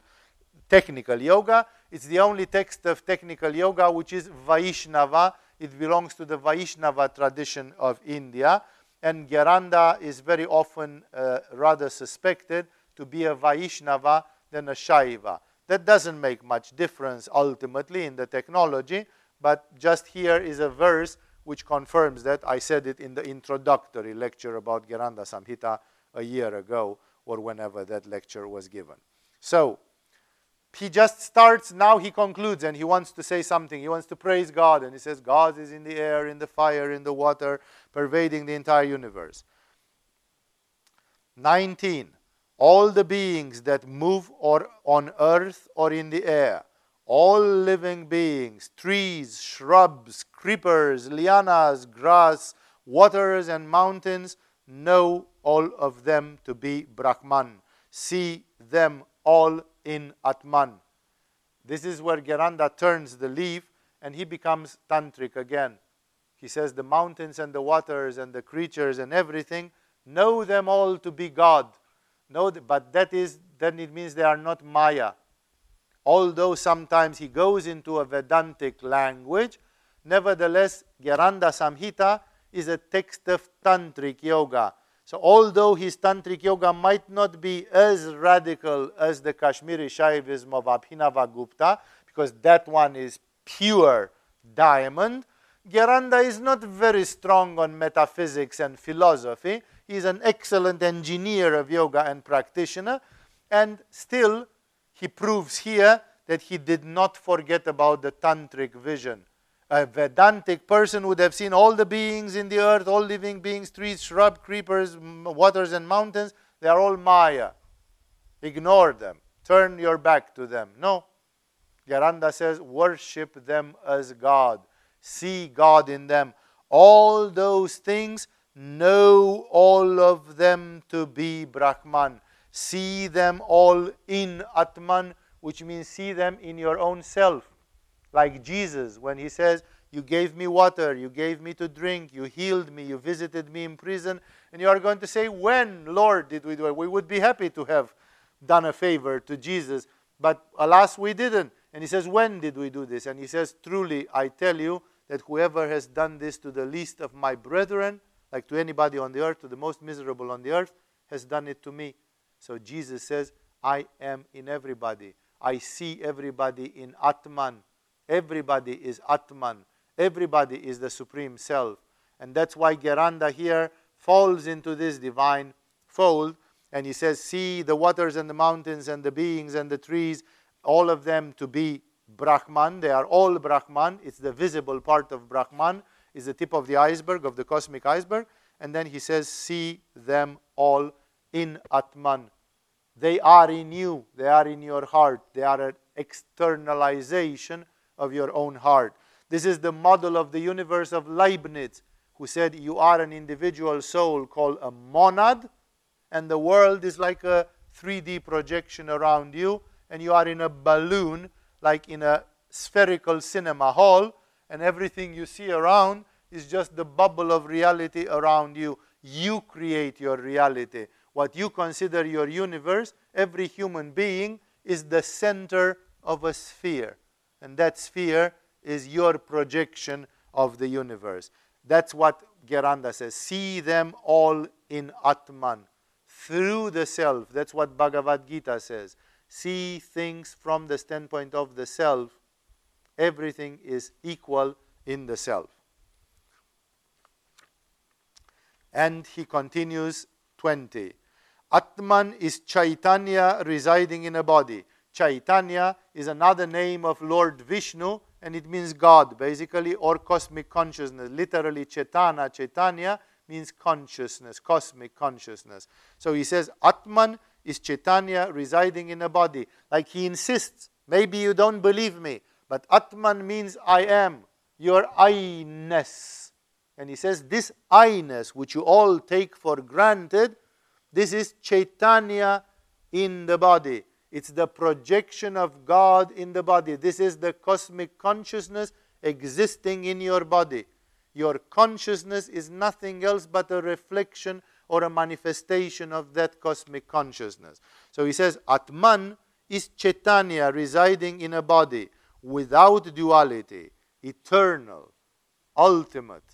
technical yoga. It's the only text of technical yoga which is Vaishnava. It belongs to the Vaishnava tradition of India. And Gheranda is very often uh, rather suspected to be a Vaishnava than a Shaiva. That doesn't make much difference ultimately in the technology, but just here is a verse which confirms that. I said it in the introductory lecture about Gheranda Samhita a year ago, or whenever that lecture was given. So, he just starts, now he concludes, and he wants to say something. He wants to praise God, and he says, God is in the air, in the fire, in the water, pervading the entire universe. 19. All the beings that move or on earth or in the air all living beings, trees, shrubs, creepers, lianas, grass, waters, and mountains, know all of them to be Brahman. See them all in Atman. This is where Gheranda turns the leaf and he becomes tantric again. He says the mountains and the waters and the creatures and everything know them all to be God. Know, but that is then it means they are not Maya although sometimes he goes into a Vedantic language, nevertheless, Gheranda Samhita is a text of Tantric Yoga. So, although his Tantric Yoga might not be as radical as the Kashmiri Shaivism of Abhinava Gupta, because that one is pure diamond, Gheranda is not very strong on metaphysics and philosophy. He's an excellent engineer of yoga and practitioner, and still he proves here that he did not forget about the tantric vision. A Vedantic person would have seen all the beings in the earth, all living beings, trees, shrubs, creepers, waters, and mountains. They are all Maya. Ignore them. Turn your back to them. No. Gheranda says, worship them as God. See God in them. All those things, know all of them to be Brahman. See them all in Atman, which means see them in your own self. Like Jesus, when he says, You gave me water, you gave me to drink, you healed me, you visited me in prison. And you are going to say, When, Lord, did we do it? We would be happy to have done a favor to Jesus, but alas, we didn't. And he says, When did we do this? And he says, Truly, I tell you that whoever has done this to the least of my brethren, like to anybody on the earth, to the most miserable on the earth, has done it to me. So Jesus says, I am in everybody. I see everybody in Atman. Everybody is Atman. Everybody is the Supreme Self. And that's why Gheranda here falls into this divine fold. And he says, See the waters and the mountains and the beings and the trees, all of them to be Brahman. They are all Brahman. It's the visible part of Brahman, is the tip of the iceberg, of the cosmic iceberg. And then he says, See them all in Atman. They are in you, they are in your heart, they are an externalization of your own heart. This is the model of the universe of Leibniz, who said you are an individual soul called a monad, and the world is like a 3D projection around you, and you are in a balloon, like in a spherical cinema hall, and everything you see around is just the bubble of reality around you. You create your reality what you consider your universe, every human being is the center of a sphere. And that sphere is your projection of the universe. That's what Gheranda says. See them all in Atman, through the self. That's what Bhagavad Gita says. See things from the standpoint of the self. Everything is equal in the self. And he continues 20. Atman is Chaitanya residing in a body. Chaitanya is another name of Lord Vishnu and it means God basically or cosmic consciousness. Literally, Chaitanya, Chaitanya means consciousness, cosmic consciousness. So he says Atman is Chaitanya residing in a body. Like he insists, maybe you don't believe me, but Atman means I am, your I-ness. And he says, this I-ness, which you all take for granted, this is Chaitanya in the body. It's the projection of God in the body. This is the cosmic consciousness existing in your body. Your consciousness is nothing else but a reflection or a manifestation of that cosmic consciousness. So he says, Atman is Chaitanya residing in a body without duality, eternal, ultimate.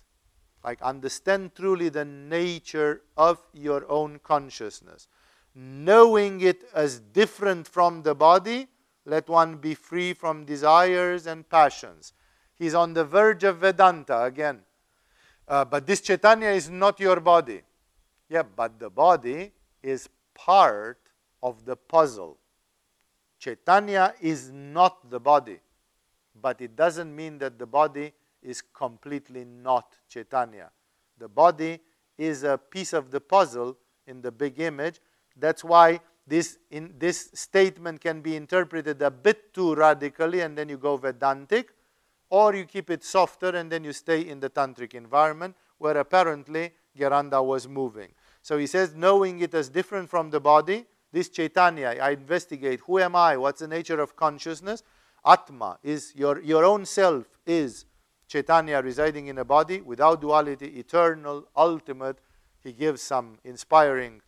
Like, understand truly the nature of your own consciousness. Knowing it as different from the body, let one be free from desires and passions. He's on the verge of Vedanta again. Uh, but this Chaitanya is not your body. Yeah, but the body is part of the puzzle. Chaitanya is not the body, but it doesn't mean that the body is completely not Chaitanya. The body is a piece of the puzzle in the big image. That's why this, in, this statement can be interpreted a bit too radically and then you go Vedantic, or you keep it softer and then you stay in the tantric environment where apparently Gheranda was moving. So he says, knowing it as different from the body, this Chaitanya, I investigate who am I, what's the nature of consciousness. Atma is your, your own self, is Chaitanya residing in a body without duality, eternal, ultimate. He gives some inspiring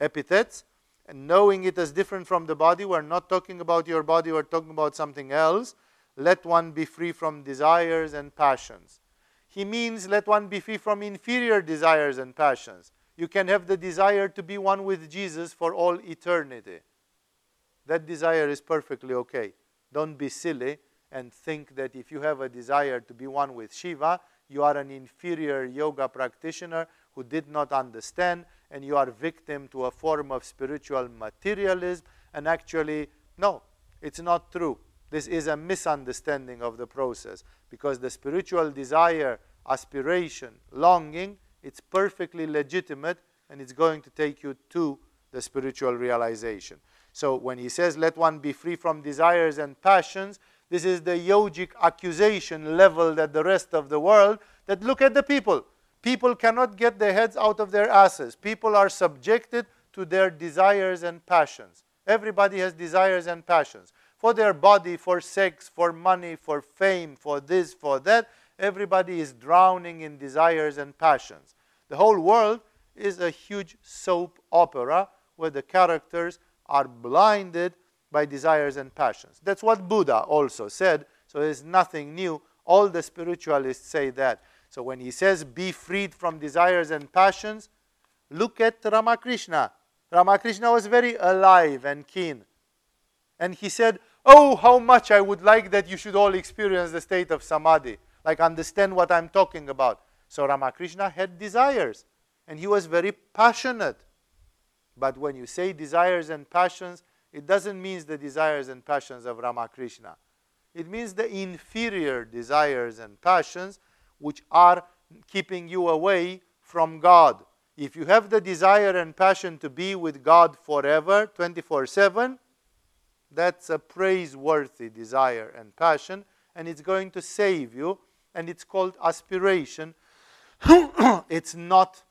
epithets. And knowing it as different from the body, we're not talking about your body, we're talking about something else. Let one be free from desires and passions. He means let one be free from inferior desires and passions you can have the desire to be one with Jesus for all eternity. That desire is perfectly okay. Don't be silly and think that if you have a desire to be one with Shiva, you are an inferior yoga practitioner who did not understand and you are victim to a form of spiritual materialism. And actually, no, it's not true. This is a misunderstanding of the process because the spiritual desire, aspiration, longing it's perfectly legitimate and it's going to take you to the spiritual realization. So when he says, let one be free from desires and passions, this is the yogic accusation level that the rest of the world that look at the people. People cannot get their heads out of their asses. People are subjected to their desires and passions. Everybody has desires and passions for their body, for sex, for money, for fame, for this, for that. Everybody is drowning in desires and passions. The whole world is a huge soap opera where the characters are blinded by desires and passions. That's what Buddha also said, so there's nothing new. All the spiritualists say that. So when he says, be freed from desires and passions, look at Ramakrishna. Ramakrishna was very alive and keen. And he said, Oh, how much I would like that you should all experience the state of samadhi like understand what I'm talking about. So Ramakrishna had desires and he was very passionate. But when you say desires and passions, it doesn't mean the desires and passions of Ramakrishna. It means the inferior desires and passions which are keeping you away from God. If you have the desire and passion to be with God forever, 24 7, that's a praiseworthy desire and passion, and it's going to save you and it's called aspiration. it's not,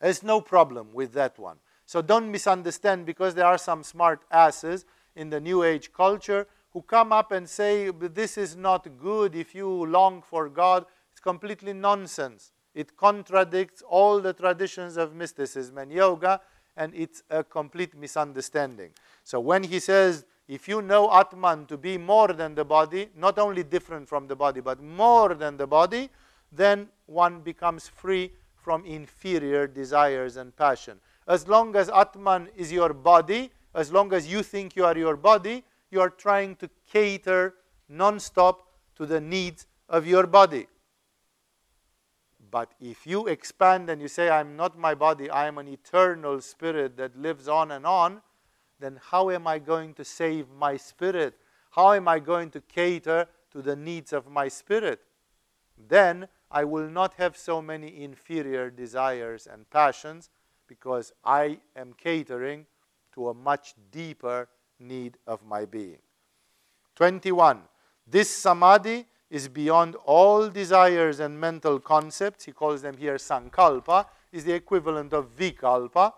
there's no problem with that one. So don't misunderstand because there are some smart asses in the New Age culture who come up and say, this is not good if you long for God. It's completely nonsense. It contradicts all the traditions of mysticism and yoga, and it's a complete misunderstanding. So when he says if you know Atman to be more than the body, not only different from the body, but more than the body, then one becomes free from inferior desires and passion. As long as Atman is your body, as long as you think you are your body, you are trying to cater non-stop to the needs of your body. But if you expand and you say, I'm not my body, I am an eternal spirit that lives on and on, then how am I going to save my spirit? How am I going to cater to the needs of my spirit? Then I will not have so many inferior desires and passions because I am catering to a much deeper need of my being. 21. This samadhi is beyond all desires and mental concepts. He calls them here sankalpa, is the equivalent of vikalpa.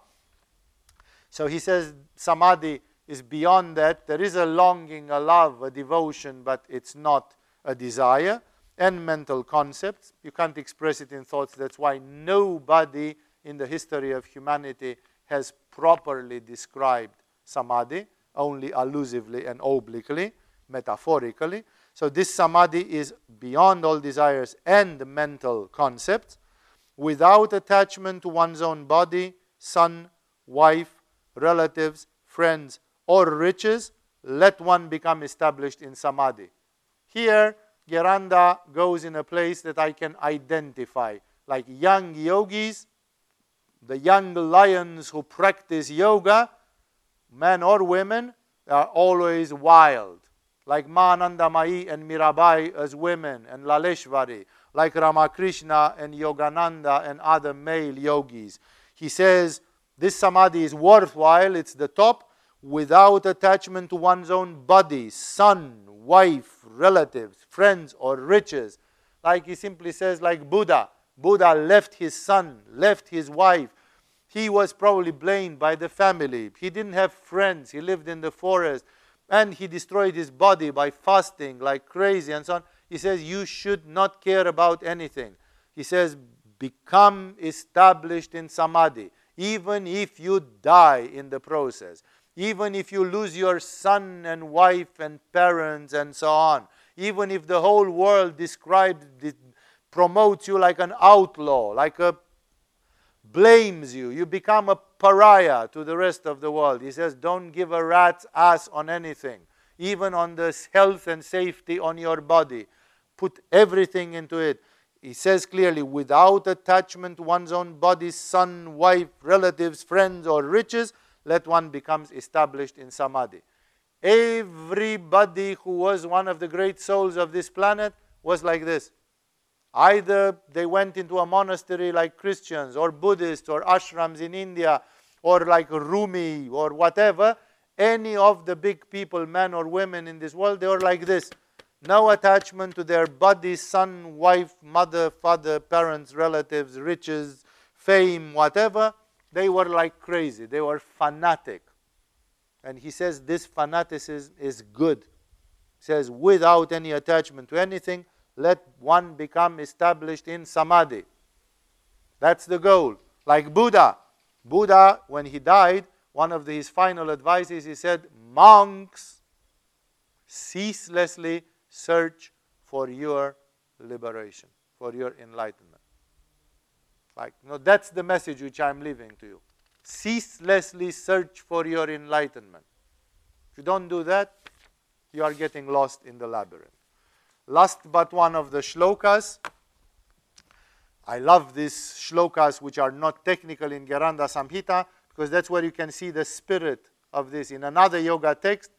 So he says samadhi is beyond that. There is a longing, a love, a devotion, but it's not a desire. And mental concepts. You can't express it in thoughts. That's why nobody in the history of humanity has properly described samadhi, only allusively and obliquely, metaphorically. So this samadhi is beyond all desires and mental concepts, without attachment to one's own body, son, wife, relatives, friends, or riches, let one become established in samadhi. Here, Gheranda goes in a place that I can identify, like young yogis, the young lions who practice yoga, men or women, are always wild like Ma Anandamayi and Mirabai as women, and Laleshvari, like Ramakrishna and Yogananda and other male yogis. He says this samadhi is worthwhile, it's the top, without attachment to one's own body, son, wife, relatives, friends, or riches. Like he simply says, like Buddha. Buddha left his son, left his wife. He was probably blamed by the family. He didn't have friends. He lived in the forest and he destroyed his body by fasting like crazy and so on. He says, You should not care about anything. He says, Become established in samadhi, even if you die in the process, even if you lose your son and wife and parents and so on, even if the whole world describes, promotes you like an outlaw, like a blames you. You become a pariah to the rest of the world. He says, Don't give a rat's ass on anything, even on the health and safety on your body. Put everything into it. He says clearly, without attachment one's own body, son, wife, relatives, friends, or riches, let one become established in samadhi. Everybody who was one of the great souls of this planet was like this. Either they went into a monastery like Christians or Buddhists or ashrams in India or like Rumi or whatever. Any of the big people, men or women in this world, they were like this. No attachment to their body, son, wife, mother, father, parents, relatives, riches, fame, whatever. They were like crazy. They were fanatic. And he says this fanaticism is good. He says, without any attachment to anything, let one become established in samadhi. That's the goal. Like Buddha. Buddha, when he died, one of his final advices, he said, Monks, ceaselessly search for your liberation, for your enlightenment. Like, know, that's the message which I'm leaving to you. Ceaselessly search for your enlightenment. If you don't do that, you are getting lost in the labyrinth. Last but one of the shlokas. I love these shlokas which are not technical in Gheranda Samhita because that's where you can see the spirit of this. In another yoga text,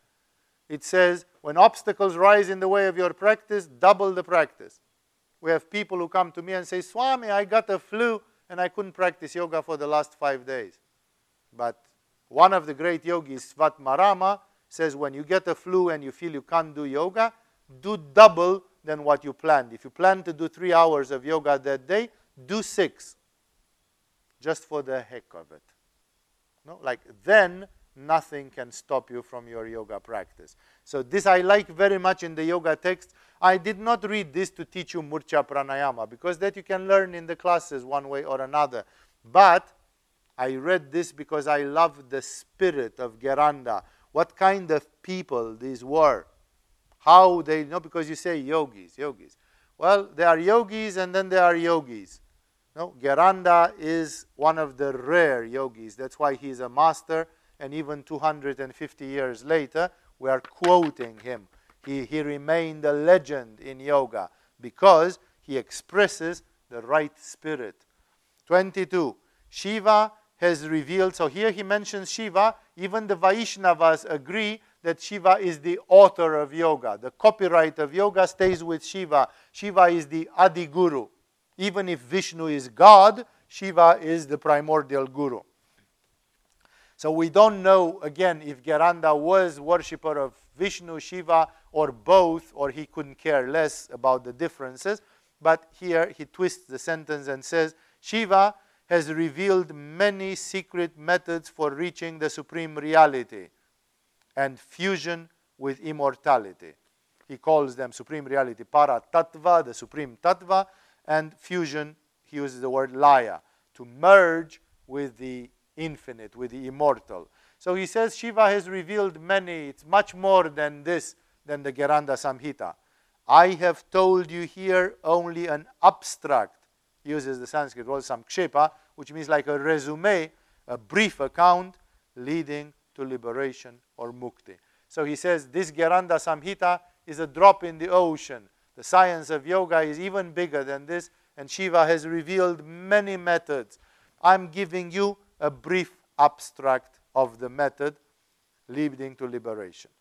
it says, when obstacles rise in the way of your practice, double the practice. We have people who come to me and say, Swami, I got a flu and I couldn't practice yoga for the last five days. But one of the great yogis, Svatmarama, says when you get a flu and you feel you can't do yoga, do double than what you planned. If you plan to do three hours of yoga that day, do six, just for the heck of it. No, like then nothing can stop you from your yoga practice. So this I like very much in the yoga text. I did not read this to teach you murcha pranayama because that you can learn in the classes one way or another. But I read this because I love the spirit of Gheranda. What kind of people these were how they know because you say yogis, yogis. Well, there are yogis and then there are yogis. No, Gheranda is one of the rare yogis. That's why he is a master, and even 250 years later, we are quoting him. He, he remained a legend in yoga because he expresses the right spirit. 22. Shiva has revealed, so here he mentions Shiva. Even the Vaishnavas agree that Shiva is the author of yoga. The copyright of yoga stays with Shiva. Shiva is the Adi Guru. Even if Vishnu is God, Shiva is the primordial Guru. So we don't know, again, if Gheranda was worshipper of Vishnu, Shiva, or both, or he couldn't care less about the differences. But here he twists the sentence and says, Shiva has revealed many secret methods for reaching the supreme reality and fusion with immortality. He calls them supreme reality, para tattva, the supreme tattva, and fusion, he uses the word laya, to merge with the infinite, with the immortal. So he says Shiva has revealed many, it's much more than this, than the Gheranda Samhita. I have told you here only an abstract, uses the Sanskrit word samkshepa, which means like a resume, a brief account leading to liberation or mukti. So he says this Gheranda Samhita is a drop in the ocean. The science of yoga is even bigger than this, and Shiva has revealed many methods. I'm giving you a brief abstract of the method leading to liberation.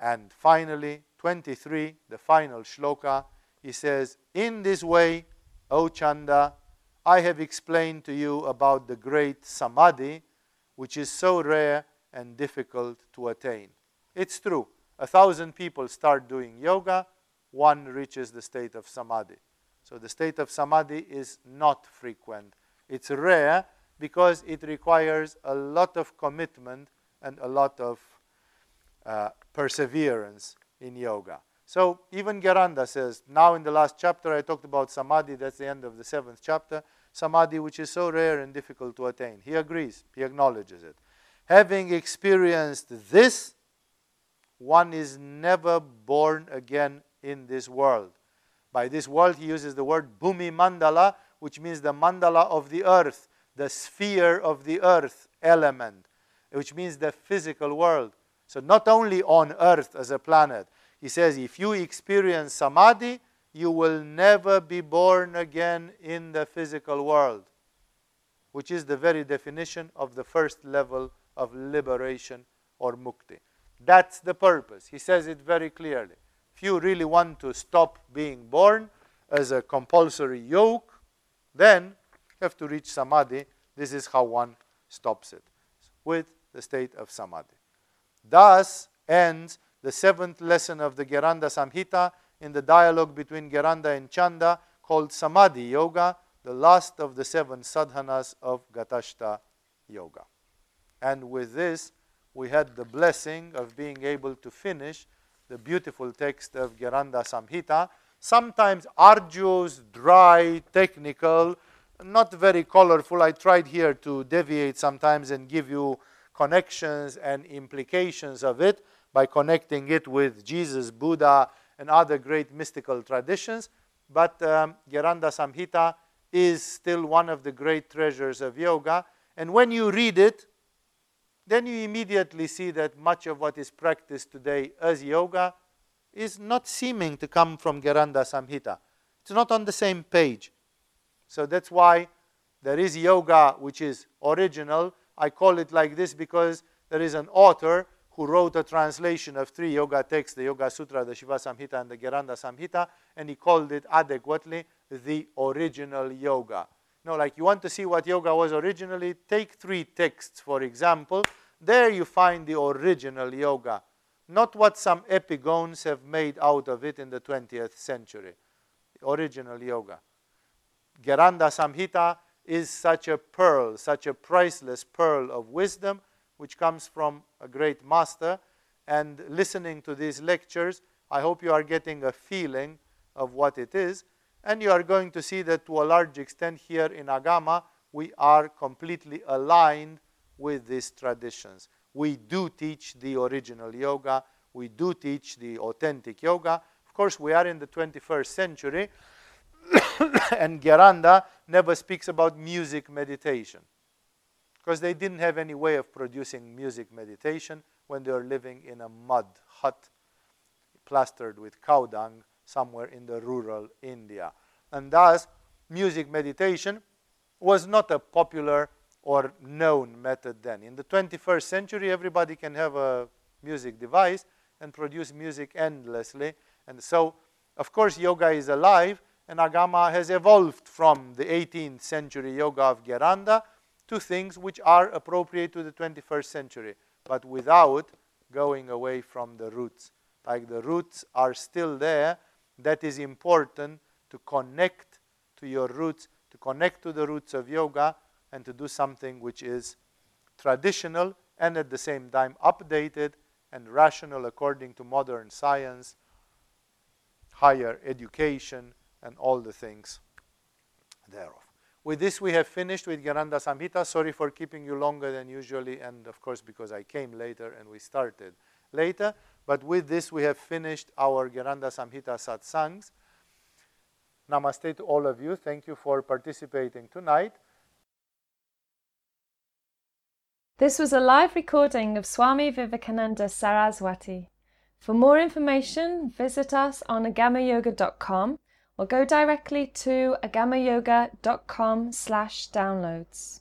And finally, 23, the final shloka, he says, In this way, O Chanda, I have explained to you about the great samadhi, which is so rare and difficult to attain. It's true. A thousand people start doing yoga, one reaches the state of samadhi. So the state of samadhi is not frequent. It's rare because it requires a lot of commitment and a lot of uh, perseverance in yoga. So even Gheranda says, now in the last chapter I talked about samadhi, that's the end of the seventh chapter, samadhi which is so rare and difficult to attain. He agrees, he acknowledges it. Having experienced this, one is never born again in this world. By this world, he uses the word bhumi mandala, which means the mandala of the earth, the sphere of the earth element, which means the physical world. So, not only on earth as a planet, he says, if you experience samadhi, you will never be born again in the physical world, which is the very definition of the first level of liberation or mukti. That's the purpose. He says it very clearly. If you really want to stop being born as a compulsory yoke, then you have to reach samadhi. This is how one stops it with the state of samadhi. Thus ends the seventh lesson of the Gheranda Samhita in the dialogue between Gheranda and Chanda called Samadhi Yoga, the last of the seven sadhanas of Ghatastha Yoga. And with this, we had the blessing of being able to finish the beautiful text of Gheranda Samhita, sometimes arduous, dry, technical, not very colorful. I tried here to deviate sometimes and give you connections and implications of it by connecting it with Jesus, Buddha, and other great mystical traditions. But um, Gheranda Samhita is still one of the great treasures of yoga. And when you read it, then you immediately see that much of what is practiced today as yoga is not seeming to come from Gheranda Samhita. It's not on the same page. So that's why there is yoga which is original. I call it like this because there is an author who wrote a translation of three yoga texts, the Yoga Sutra, the Shiva Samhita, and the Gheranda Samhita, and he called it adequately the original yoga. No, like you want to see what yoga was originally, take three texts, for example. There you find the original yoga, not what some epigones have made out of it in the 20th century. The original yoga. Gheranda Samhita is such a pearl, such a priceless pearl of wisdom, which comes from a great master. And listening to these lectures, I hope you are getting a feeling of what it is. And you are going to see that to a large extent here in Agama, we are completely aligned with these traditions. We do teach the original yoga, we do teach the authentic yoga. Of course, we are in the 21st century, and Gheranda never speaks about music meditation because they didn't have any way of producing music meditation when they were living in a mud hut plastered with cow dung somewhere in the rural India. And thus, music meditation was not a popular or known method then. In the 21st century, everybody can have a music device and produce music endlessly. And so, of course, yoga is alive, and Agama has evolved from the 18th century yoga of Gheranda to things which are appropriate to the 21st century, but without going away from the roots. Like the roots are still there, that is important to connect to your roots, to connect to the roots of yoga, and to do something which is traditional and at the same time updated and rational according to modern science, higher education, and all the things thereof. With this, we have finished with Gheranda Samhita. Sorry for keeping you longer than usually, and of course, because I came later and we started later. But with this, we have finished our Gheranda Samhita satsangs. Namaste to all of you. Thank you for participating tonight. This was a live recording of Swami Vivekananda Saraswati. For more information, visit us on agamayoga.com or go directly to agamayoga.com slash downloads.